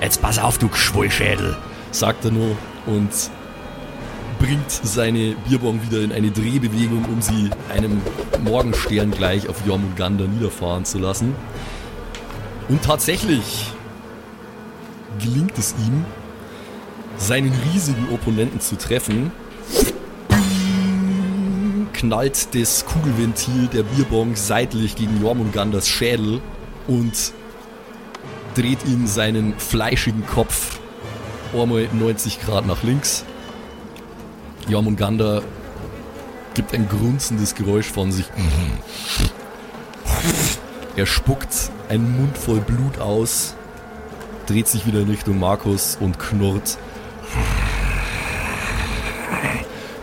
Jetzt pass auf, du Schwullschädel. sagt er nur und bringt seine Bierbong wieder in eine Drehbewegung, um sie einem Morgenstern gleich auf Jormungandr niederfahren zu lassen. Und tatsächlich gelingt es ihm, seinen riesigen Opponenten zu treffen. Knallt das Kugelventil der Bierbong seitlich gegen Jormunganders Schädel und dreht ihm seinen fleischigen Kopf einmal 90 Grad nach links. Jormungandr gibt ein grunzendes Geräusch von sich. Er spuckt einen Mund voll Blut aus, dreht sich wieder in Richtung Markus und knurrt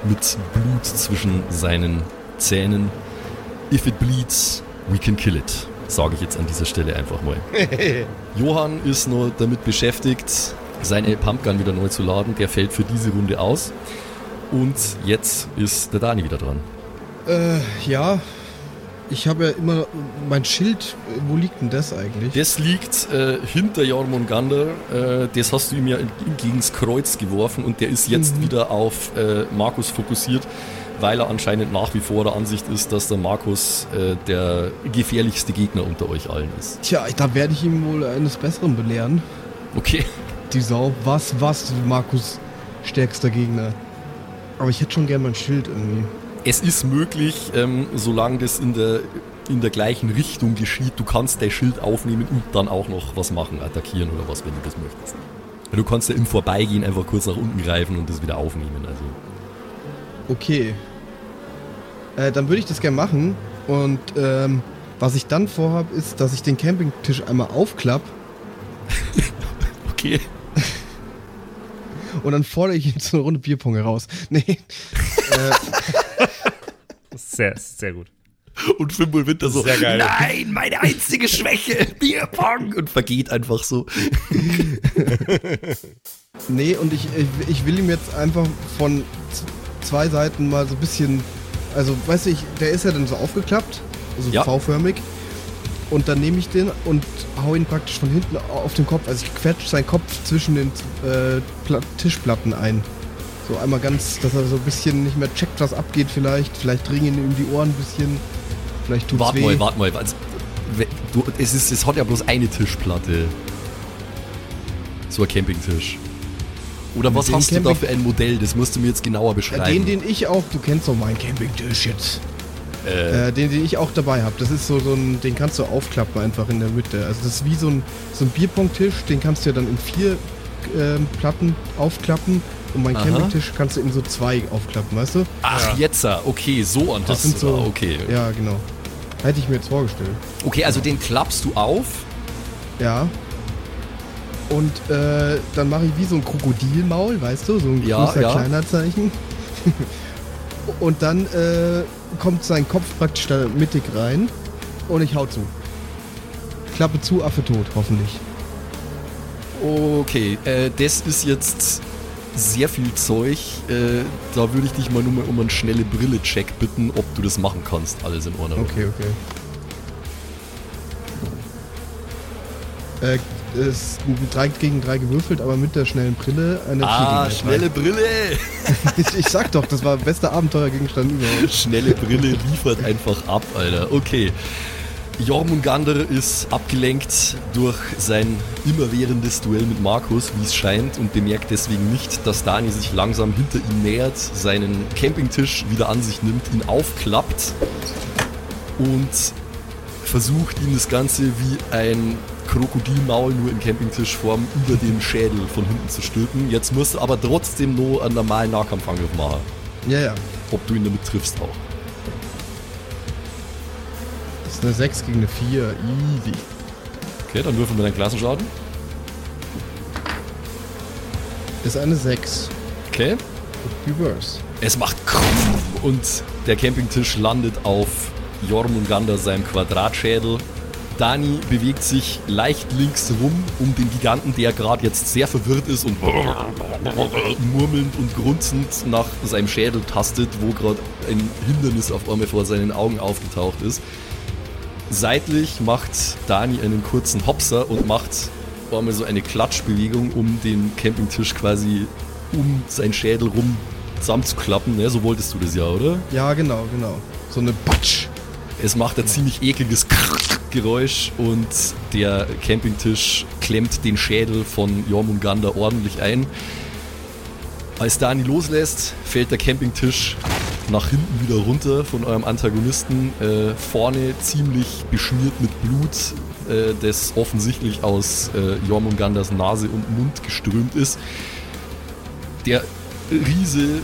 mit Blut zwischen seinen Zähnen. If it bleeds, we can kill it. Sage ich jetzt an dieser Stelle einfach mal. Johann ist nur damit beschäftigt, seine Pumpgun wieder neu zu laden. Der fällt für diese Runde aus. Und jetzt ist der Dani wieder dran. Äh, ja. Ich habe ja immer mein Schild. Wo liegt denn das eigentlich? Das liegt äh, hinter Jormungandr. Äh, das hast du ihm ja gegens Kreuz geworfen und der ist jetzt Mhm. wieder auf äh, Markus fokussiert, weil er anscheinend nach wie vor der Ansicht ist, dass der Markus äh, der gefährlichste Gegner unter euch allen ist. Tja, da werde ich ihn wohl eines Besseren belehren. Okay. Die Sau. Was, was, Markus stärkster Gegner. Aber ich hätte schon gern mein Schild irgendwie. Es ist möglich, ähm, solange das in der, in der gleichen Richtung geschieht, du kannst dein Schild aufnehmen und dann auch noch was machen, attackieren oder was, wenn du das möchtest. Du kannst ja im Vorbeigehen einfach kurz nach unten greifen und das wieder aufnehmen. Also. Okay. Äh, dann würde ich das gerne machen. Und ähm, was ich dann vorhabe, ist, dass ich den Campingtisch einmal aufklapp Okay. und dann fordere ich ihn zu einer Runde Bierpong heraus. Nee. Sehr, sehr gut. Und Fimbul Winter so, Sehr geil. nein, meine einzige Schwäche, Bierpong. Und vergeht einfach so. Nee, und ich, ich, ich will ihm jetzt einfach von zwei Seiten mal so ein bisschen. Also, weißt du, ich, der ist ja dann so aufgeklappt, also Ja. V-förmig. Und dann nehme ich den und hau ihn praktisch von hinten auf den Kopf. Also, ich quetsche seinen Kopf zwischen den äh, Pla Tischplatten ein. So einmal ganz, dass er so ein bisschen nicht mehr checkt, was abgeht, vielleicht. Vielleicht ringen ihm die Ohren ein bisschen. Vielleicht tut's Warte weh. mal, warte mal. Also, du, es, ist, es hat ja bloß eine Tischplatte. So ein Campingtisch. Oder Mit was hast du da Camping- für ein Modell? Das musst du mir jetzt genauer Äh, beschreiben. Den, den ich auch, du kennst doch meinen Campingtisch jetzt. äh, Äh, den, den ich auch dabei habe. Das ist so, so ein, den kannst du aufklappen einfach in der Mitte. Also das ist wie so ein, so ein Bierpongtisch, den kannst du ja dann in vier ähm, Platten aufklappen. Und meinen Aha. Campingtisch kannst du in so zwei aufklappen, weißt du? ach, jetzt, ah, okay, so an Das sind so. da, okay. Ja, genau. Hätte ich mir jetzt vorgestellt. Okay, also den klappst du auf. Ja. Und äh, dann mache ich wie so ein Krokodilmaul, weißt du? So ein Ja, großer ja. kleiner Zeichen. und dann äh, kommt sein Kopf praktisch da mittig rein und ich hau zu. Klappe zu, Affe tot, hoffentlich. Okay, äh, das ist jetzt sehr viel Zeug. Äh, da würde ich dich mal nur mal um einen schnelle Brille-Check bitten, ob du das machen kannst. Alles in Ordnung. Okay, okay. Äh, es ist ein 3 gegen 3 gewürfelt, aber mit der schnellen Brille eine Ah, 4 gegen schnelle Brille! 3. Ich, ich sag doch, das war bester Abenteuergegenstand überhaupt. Schnelle Brille liefert einfach ab, Alter. Okay. Jormungandr ist abgelenkt durch sein immerwährendes Duell mit Markus, wie es scheint, und bemerkt deswegen nicht, dass Dani sich langsam hinter ihm nähert, seinen Campingtisch wieder an sich nimmt, ihn aufklappt und versucht, ihm das Ganze wie ein Krokodilmaul nur in Campingtischform über den Schädel von hinten zu stülpen. Jetzt musst du aber trotzdem nur einen normalen Nahkampfangriff machen. Ja, ja. Ob du ihn damit triffst auch. Das ist eine 6 gegen eine 4. Easy. Okay, dann würfeln wir deinen Klassenschaden. Ist eine 6. Okay. Reverse. Es macht Krumm und der Campingtisch landet auf Jormungandr seinem Quadratschädel. Dani bewegt sich leicht links rum um den Giganten, der gerade jetzt sehr verwirrt ist und murmelnd und grunzend nach seinem Schädel tastet, wo gerade ein Hindernis auf einmal vor seinen Augen aufgetaucht ist. Seitlich macht Dani einen kurzen Hopser und macht einmal so eine Klatschbewegung, um den Campingtisch quasi um seinen Schädel rum zusammenzuklappen. Ne? So wolltest du das ja, oder? Ja, genau, genau. So eine Batsch. Es macht ein ziemlich ekliges Geräusch und der Campingtisch klemmt den Schädel von Jormungandr ordentlich ein. Als Dani loslässt, fällt der Campingtisch nach hinten wieder runter von eurem Antagonisten. Äh, vorne ziemlich beschmiert mit Blut, äh, das offensichtlich aus äh, Jormungandrs Nase und Mund geströmt ist. Der Riese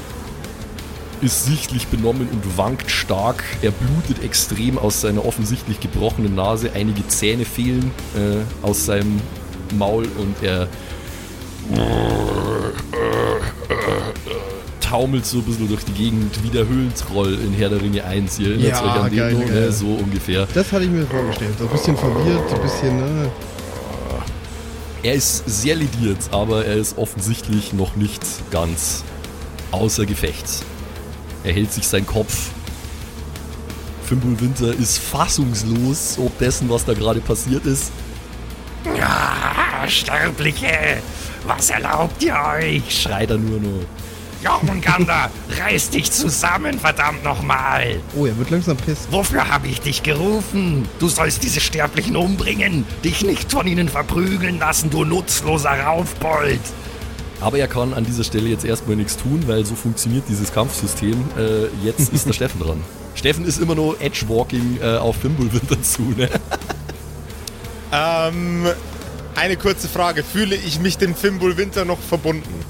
ist sichtlich benommen und wankt stark. Er blutet extrem aus seiner offensichtlich gebrochenen Nase. Einige Zähne fehlen äh, aus seinem Maul und er taumelt so ein bisschen durch die Gegend wie der Höhlentroll in Herr der Ringe 1. Ihr erinnert Ja, euch an den geil, noch, geil. ne? So ungefähr. Das hatte ich mir vorgestellt. So ein bisschen verwirrt, so ein bisschen, ne? Er ist sehr lediert, aber er ist offensichtlich noch nicht ganz außer Gefecht. Er hält sich seinen Kopf Fimbul Winter ist fassungslos ob dessen, was da gerade passiert ist. Ja, Sterbliche, was erlaubt ihr euch? Schreit er nur noch. Jormungandr, reiß dich zusammen, verdammt nochmal! Oh, er wird langsam piss. Wofür habe ich dich gerufen? Du sollst diese Sterblichen umbringen, dich nicht von ihnen verprügeln lassen, du nutzloser Raufbold! Aber er kann an dieser Stelle jetzt erstmal nichts tun, weil so funktioniert dieses Kampfsystem. Äh, jetzt ist der Steffen dran. Steffen ist immer nur Edgewalking äh, auf Fimbulwinter zu, ne? Ähm, eine kurze Frage. Fühle ich mich dem Fimbul Winter noch verbunden?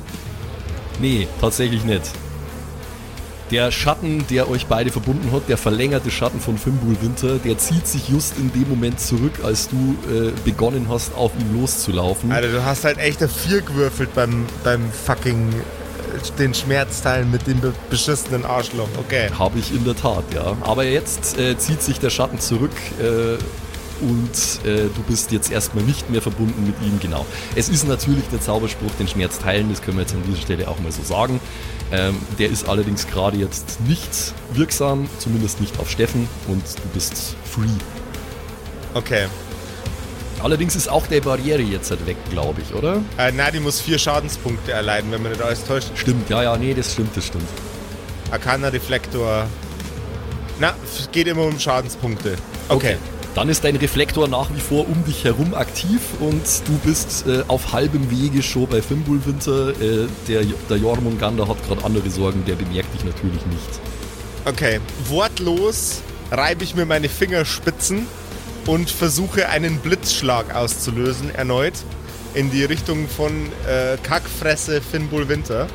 Nee, tatsächlich nicht. Der Schatten, der euch beide verbunden hat, der verlängerte Schatten von Fimbul Winter, der zieht sich just in dem Moment zurück, als du äh, begonnen hast, auf ihn loszulaufen. Alter, du hast halt echt 4 gewürfelt beim, beim fucking äh, den Schmerzteilen mit dem be beschissenen Arschloch. Okay. Habe ich in der Tat, ja. Aber jetzt äh, zieht sich der Schatten zurück äh, und äh, du bist jetzt erstmal nicht mehr verbunden mit ihm, genau. Es ist natürlich der Zauberspruch, den Schmerz teilen, das können wir jetzt an dieser Stelle auch mal so sagen. Ähm, der ist allerdings gerade jetzt nicht wirksam, zumindest nicht auf Steffen und du bist free. Okay. Allerdings ist auch der Barriere jetzt halt weg, glaube ich, oder? Äh, na, die muss vier Schadenspunkte erleiden, wenn man nicht alles täuscht. Stimmt, ja, ja, nee, das stimmt, das stimmt. Arcana Reflektor. Na, es geht immer um Schadenspunkte. Okay. Dann ist dein Reflektor nach wie vor um dich herum aktiv und du bist äh, auf halbem Wege schon bei Fimbulwinter. Äh, der, der Jormungandr hat gerade andere Sorgen, der bemerkt dich natürlich nicht. Okay. Wortlos reibe ich mir meine Fingerspitzen und versuche einen Blitzschlag auszulösen, erneut. In die Richtung von äh, Kackfresse Fimbul Winter.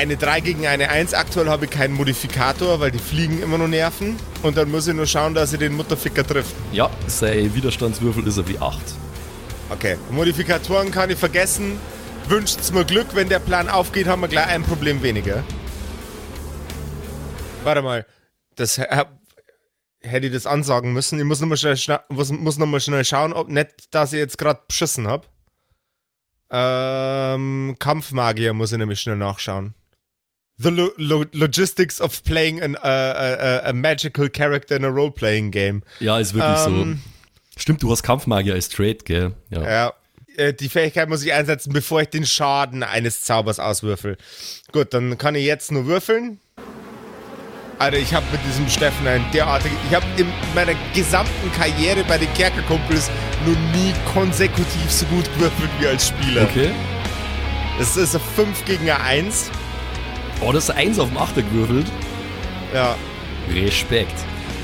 Eine 3 gegen eine 1. Aktuell habe ich keinen Modifikator, weil die Fliegen immer nur nerven. Und dann muss ich nur schauen, dass ich den Mutterficker trifft. Ja, sein Widerstandswürfel ist er wie 8. Okay. Modifikatoren kann ich vergessen. Wünscht's mir Glück, wenn der Plan aufgeht, haben wir gleich ein Problem weniger. Warte mal. Das äh, hätte ich das ansagen müssen. Ich muss nochmal schnell, schna- muss, muss noch mal schnell schauen, ob nicht, dass ich jetzt gerade beschissen habe. Ähm, Kampfmagier muss ich nämlich schnell nachschauen. The lo lo Logistics of playing an, uh, a, a magical character in a role-playing game. Ja, ist wirklich Ähm, so. Stimmt, du hast Kampfmagier als Trade, gell? Ja. Ja. Äh, Die Fähigkeit muss ich einsetzen, bevor ich den Schaden eines Zaubers auswürfel. Gut, dann kann ich jetzt nur würfeln. Alter, ich habe mit diesem Steffen ein derartig. Ich habe in meiner gesamten Karriere bei den Kerkerkumpels noch nie konsekutiv so gut gewürfelt wie als Spieler. Okay. Das ist ein 5 gegen eine 1. Oh, das ist 1 auf dem Achter gewürfelt. Ja. Respekt.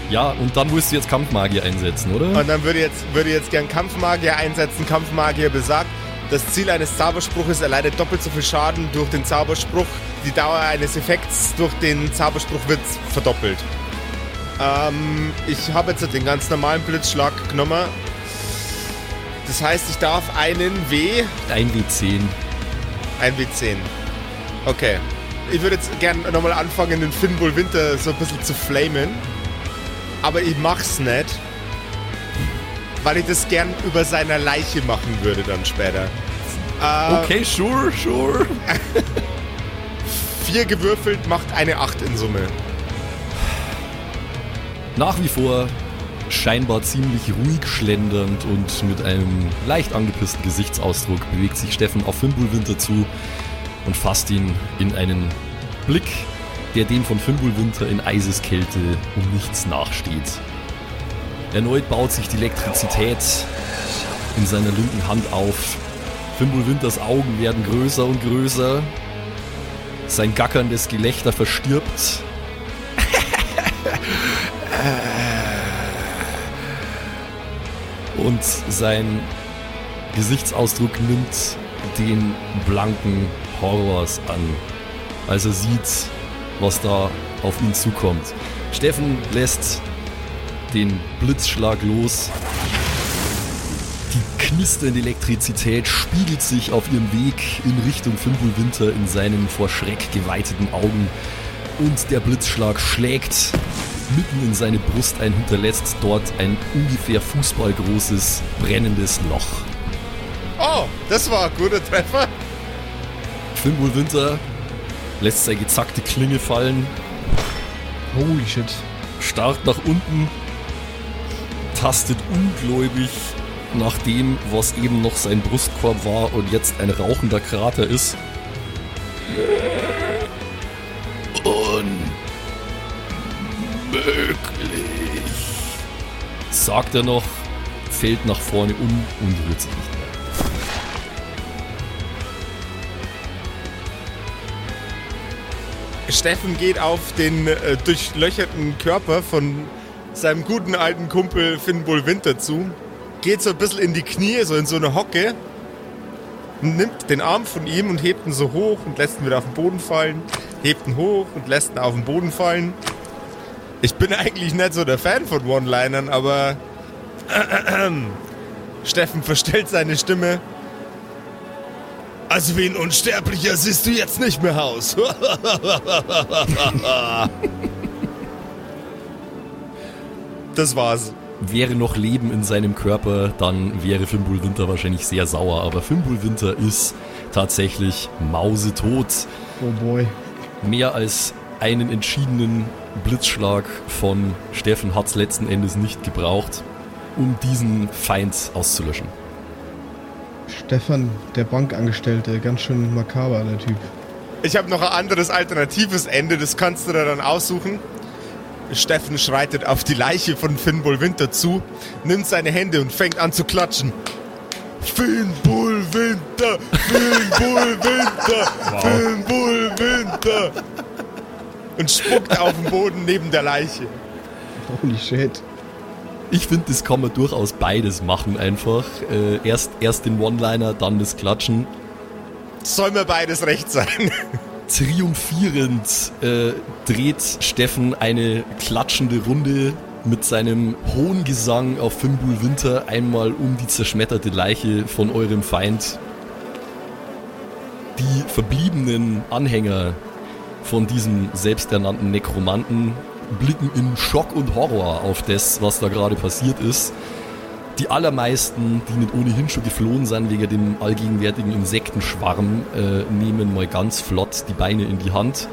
Ja, und dann musst du jetzt Kampfmagier einsetzen, oder? Und dann würde ich jetzt, würde jetzt gern Kampfmagier einsetzen. Kampfmagier besagt, das Ziel eines Zauberspruches erleidet doppelt so viel Schaden durch den Zauberspruch. Die Dauer eines Effekts durch den Zauberspruch wird verdoppelt. Ähm, ich habe jetzt den ganz normalen Blitzschlag genommen. Das heißt, ich darf einen W, Ein W10. ein W10. Okay. Ich würde jetzt gern nochmal anfangen, den Finnbull Winter so ein bisschen zu flamen. Aber ich mach's nicht. Weil ich das gern über seiner Leiche machen würde dann später. Äh, Okay, sure, sure. Vier gewürfelt macht eine 8 in Summe. Nach wie vor scheinbar ziemlich ruhig schlendernd und mit einem leicht angepissten Gesichtsausdruck bewegt sich Steffen auf Fimbulwinter zu und fasst ihn in einen Blick, der dem von Fimbulwinter in Eiseskälte um nichts nachsteht. Erneut baut sich die Elektrizität in seiner linken Hand auf. Fimbulwinters Augen werden größer und größer. Sein gackerndes Gelächter verstirbt und sein Gesichtsausdruck nimmt den blanken Horrors an, als er sieht, was da auf ihn zukommt. Steffen lässt den Blitzschlag los. Die knisternde Elektrizität spiegelt sich auf ihrem Weg in Richtung Fimbulwinter in seinen vor Schreck geweiteten Augen und der Blitzschlag schlägt mitten in seine Brust ein, hinterlässt dort ein ungefähr fußballgroßes brennendes Loch. Oh, das war ein guter Treffer. Fimbulwinter lässt seine gezackte Klinge fallen, Holy shit. starrt nach unten, tastet ungläubig nach dem, was eben noch sein Brustkorb war und jetzt ein rauchender Krater ist. Unmöglich, sagt er noch, fällt nach vorne um und rührt sich nicht Steffen geht auf den äh, durchlöcherten Körper von seinem guten alten Kumpel Finn Winter zu, geht so ein bisschen in die Knie, so in so eine Hocke, nimmt den Arm von ihm und hebt ihn so hoch und lässt ihn wieder auf den Boden fallen, hebt ihn hoch und lässt ihn auf den Boden fallen. Ich bin eigentlich nicht so der Fan von One-Linern, aber Steffen verstellt seine Stimme. Also wie ein Unsterblicher siehst du jetzt nicht mehr aus. das war's. Wäre noch Leben in seinem Körper, dann wäre Fimbul Winter wahrscheinlich sehr sauer. Aber Fimbul Winter ist tatsächlich mausetot. Oh boy. Mehr als einen entschiedenen Blitzschlag von Steffen hat es letzten Endes nicht gebraucht, um diesen Feind auszulöschen. Stefan, der Bankangestellte, ganz schön makaber, der Typ. Ich habe noch ein anderes alternatives Ende, das kannst du dir dann aussuchen. Steffen schreitet auf die Leiche von Finn Winter zu, nimmt seine Hände und fängt an zu klatschen. Finn Winter, Finn Winter, Finn Winter. Und spuckt auf den Boden neben der Leiche. Holy shit. Ich finde, das kann man durchaus beides machen einfach. Äh, erst, erst den One-Liner, dann das Klatschen. Soll mir beides recht sein. Triumphierend äh, dreht Steffen eine klatschende Runde mit seinem hohen Gesang auf Fimbul Winter einmal um die zerschmetterte Leiche von eurem Feind. Die verbliebenen Anhänger von diesem selbsternannten Nekromanten blicken in Schock und Horror auf das, was da gerade passiert ist. Die allermeisten, die nicht ohnehin schon geflohen sind wegen dem allgegenwärtigen Insektenschwarm, äh, nehmen mal ganz flott die Beine in die Hand,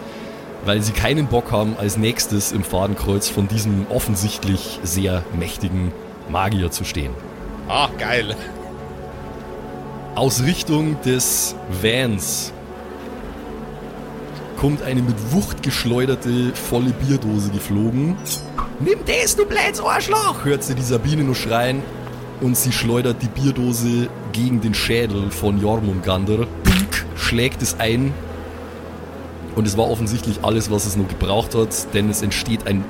weil sie keinen Bock haben, als nächstes im Fadenkreuz von diesem offensichtlich sehr mächtigen Magier zu stehen. Ach, geil. Aus Richtung des Vans kommt eine mit Wucht geschleuderte volle Bierdose geflogen. Nimm das, du blödes Arschloch! hört sie die Sabine nur schreien und sie schleudert die Bierdose gegen den Schädel von Jormungandr. Pink schlägt es ein und es war offensichtlich alles, was es nur gebraucht hat, denn es entsteht ein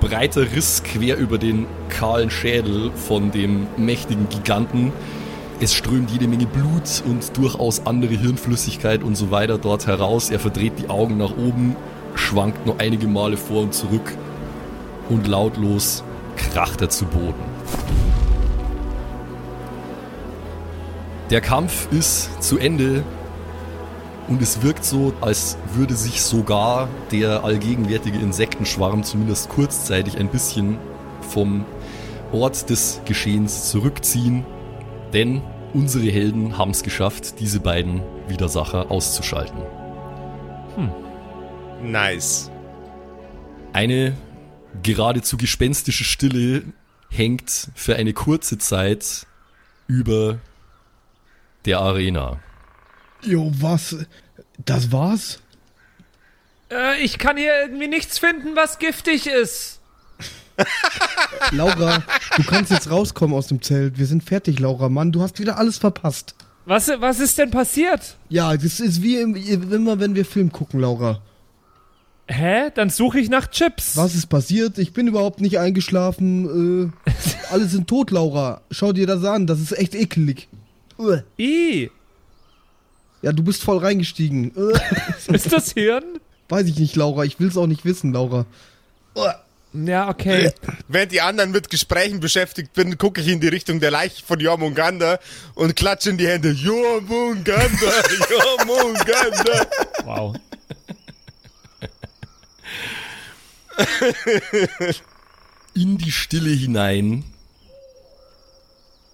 breiter Riss quer über den kahlen Schädel von dem mächtigen Giganten. Es strömt jede Menge Blut und durchaus andere Hirnflüssigkeit und so weiter dort heraus. Er verdreht die Augen nach oben, schwankt nur einige Male vor und zurück und lautlos kracht er zu Boden. Der Kampf ist zu Ende und es wirkt so, als würde sich sogar der allgegenwärtige Insektenschwarm zumindest kurzzeitig ein bisschen vom Ort des Geschehens zurückziehen, denn unsere Helden haben es geschafft, diese beiden Widersacher auszuschalten. Nice. Eine geradezu gespenstische Stille hängt für eine kurze Zeit über der Arena. Jo, was? Das war's? Äh, ich kann hier irgendwie nichts finden, was giftig ist. Laura, du kannst jetzt rauskommen aus dem Zelt. Wir sind fertig, Laura. Mann, du hast wieder alles verpasst. Was, was ist denn passiert? Ja, das ist wie im, immer, wenn wir Film gucken, Laura. Hä? Dann suche ich nach Chips. Was ist passiert? Ich bin überhaupt nicht eingeschlafen. Äh, alle sind tot, Laura. Schau dir das an. Das ist echt ekelig. Uah. I. Ja, du bist voll reingestiegen. Ist das Hirn? Weiß ich nicht, Laura. Ich will's auch nicht wissen, Laura. Uah. Ja, okay. Während die anderen mit Gesprächen beschäftigt bin, gucke ich in die Richtung der Leiche von Jormungandr und klatsche in die Hände. Jormungandr, Jormungandr. Wow. In die Stille hinein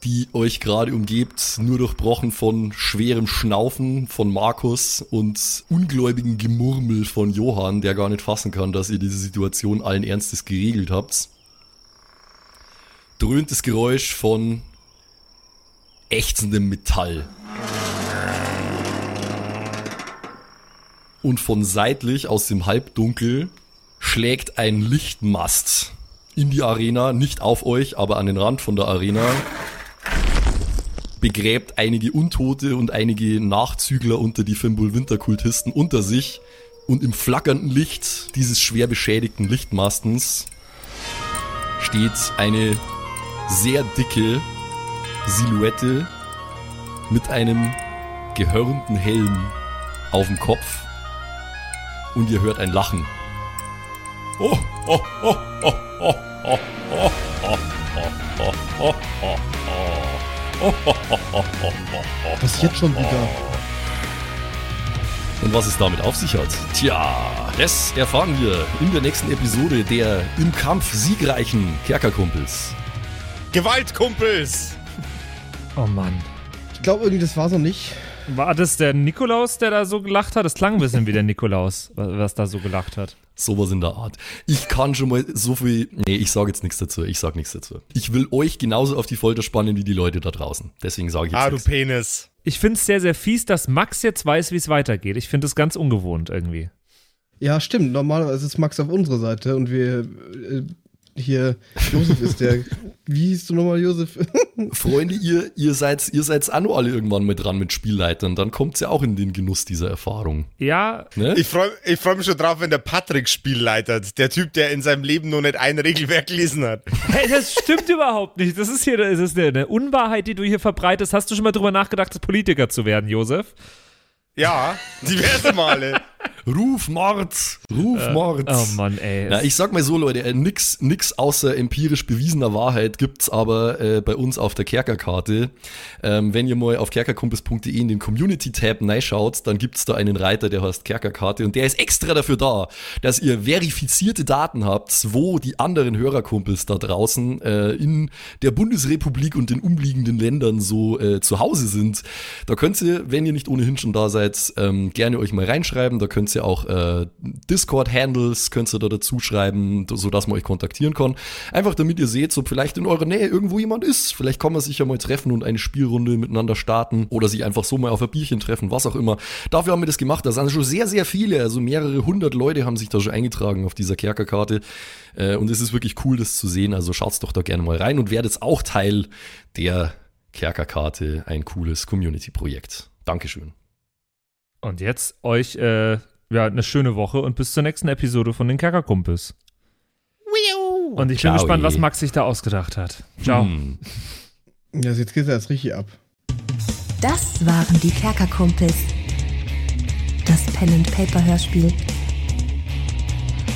die euch gerade umgebt, nur durchbrochen von schwerem Schnaufen von Markus und ungläubigen Gemurmel von Johann, der gar nicht fassen kann, dass ihr diese Situation allen Ernstes geregelt habt. Dröhnt das Geräusch von ächzendem Metall. Und von seitlich aus dem Halbdunkel schlägt ein Lichtmast in die Arena, nicht auf euch, aber an den Rand von der Arena. Begräbt einige Untote und einige Nachzügler unter die Fimbul-Winterkultisten unter sich. Und im flackernden Licht dieses schwer beschädigten Lichtmastens steht eine sehr dicke Silhouette mit einem gehörnten Helm auf dem Kopf. Und ihr hört ein Lachen. Oh, oh, oh, oh, oh, oh, oh, oh, oh, oh, oh, Passiert schon wieder. Und was es damit auf sich hat? Tja, das erfahren wir in der nächsten Episode der im Kampf siegreichen Kerkerkumpels. Gewaltkumpels! Oh Mann. Ich glaube irgendwie, das war's noch nicht. War das der Nikolaus, der da so gelacht hat? Das klang ein bisschen wie der Nikolaus, wa- was da so gelacht hat. Sowas in der Art. Ich kann schon mal so viel. Nee, ich sage jetzt nichts dazu. Ich sag nichts dazu. Ich will euch genauso auf die Folter spannen wie die Leute da draußen. Deswegen sage ich jetzt Ah, du nichts. Penis. Ich finde es sehr, sehr fies, dass Max jetzt weiß, wie es weitergeht. Ich finde es ganz ungewohnt irgendwie. Ja, stimmt. Normalerweise ist Max auf unserer Seite und wir äh, hier, Josef ist der. Wie hieß du nochmal, Josef? Freunde, ihr, ihr seid, ihr seid auch alle irgendwann mit dran mit Spielleitern. Dann kommt's ja auch in den Genuss dieser Erfahrung. Ja, Ne? Ich freue ich freu mich schon drauf, wenn der Patrick Spiel leitet. Der Typ, der in seinem Leben noch nicht ein Regelwerk gelesen hat. hey, das stimmt überhaupt nicht. Das ist hier das ist eine Unwahrheit, die du hier verbreitest. Hast du schon mal drüber nachgedacht, Politiker zu werden, Josef? Ja, diverse Male. Ruf Mord! Ruf Mord! Oh Mann, ey. Na, ich sag mal so, Leute, äh, nix, nix außer empirisch bewiesener Wahrheit gibt's aber äh, bei uns auf der Kerkerkarte. Ähm, wenn ihr mal auf kerkerkumpels.de in den Community-Tab reinschaut, dann gibt's da einen Reiter, der heißt Kerkerkarte und der ist extra dafür da, dass ihr verifizierte Daten habt, wo die anderen Hörerkumpels da draußen äh, in der Bundesrepublik und den umliegenden Ländern so äh, zu Hause sind. Da könnt ihr, wenn ihr nicht ohnehin schon da seid, ähm, gerne euch mal reinschreiben. Da könnt ihr auch äh, Discord-Handles könnt ihr da dazu schreiben, sodass man euch kontaktieren kann. Einfach damit ihr seht, so vielleicht in eurer Nähe irgendwo jemand ist. Vielleicht kann man sich ja mal treffen und eine Spielrunde miteinander starten oder sich einfach so mal auf ein Bierchen treffen, was auch immer. Dafür haben wir das gemacht. Da sind schon sehr, sehr viele, also mehrere hundert Leute haben sich da schon eingetragen auf dieser Kerkerkarte. Äh, und es ist wirklich cool, das zu sehen. Also schaut's doch da gerne mal rein und werdet auch Teil der Kerkerkarte, ein cooles Community-Projekt. Dankeschön. Und jetzt euch äh, ja, eine schöne Woche und bis zur nächsten Episode von den Kerkerkumpels. Und ich bin Ciao. gespannt, was Max sich da ausgedacht hat. Ciao. Hm. Ja, jetzt geht's ja erst richtig ab. Das waren die Kerkerkumpels. Das Pen and Paper Hörspiel.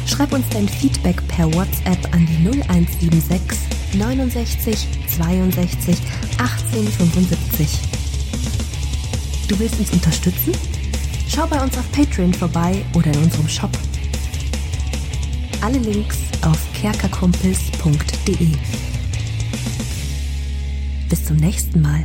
Schreib uns dein Feedback per WhatsApp an die 0176 69 62 18 75. Du willst uns unterstützen? Schau bei uns auf Patreon vorbei oder in unserem Shop. Alle Links auf kerkerkumpels.de. Bis zum nächsten Mal.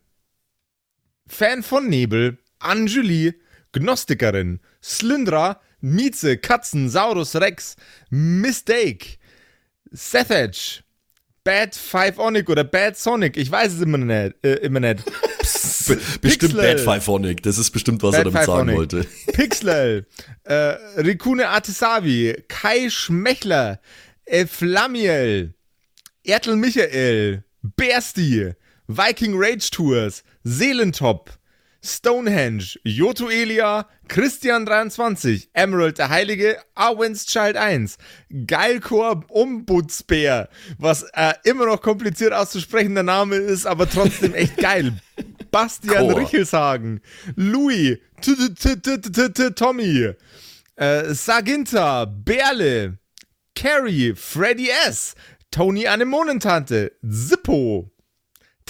Fan von Nebel, Anjuli, Gnostikerin, Slyndra, Mieze, Katzen, Saurus Rex, Mistake, Sethage, Bad Five Onic oder Bad Sonic, ich weiß es immer nicht. Äh, immer nicht. Be bestimmt Pixel. Bad Five-Phonic. Das ist bestimmt, was Bad er damit sagen Five-Phonic. wollte. Pixlel, äh, Rikune Artesavi, Kai Schmechler, äh, Flamiel, Ertel Michael, Bersti, Viking Rage Tours, Seelentop, Stonehenge, Joto Elia, Christian23, Emerald der Heilige, Arwen's Child 1, Geilkor Ombudsbär, was äh, immer noch kompliziert auszusprechender Name ist, aber trotzdem echt geil. Bastian Chor. Richelshagen, Louis, Tommy, äh, Saginta, Berle, Carrie, Freddy S., Tony Anemonentante, Zippo,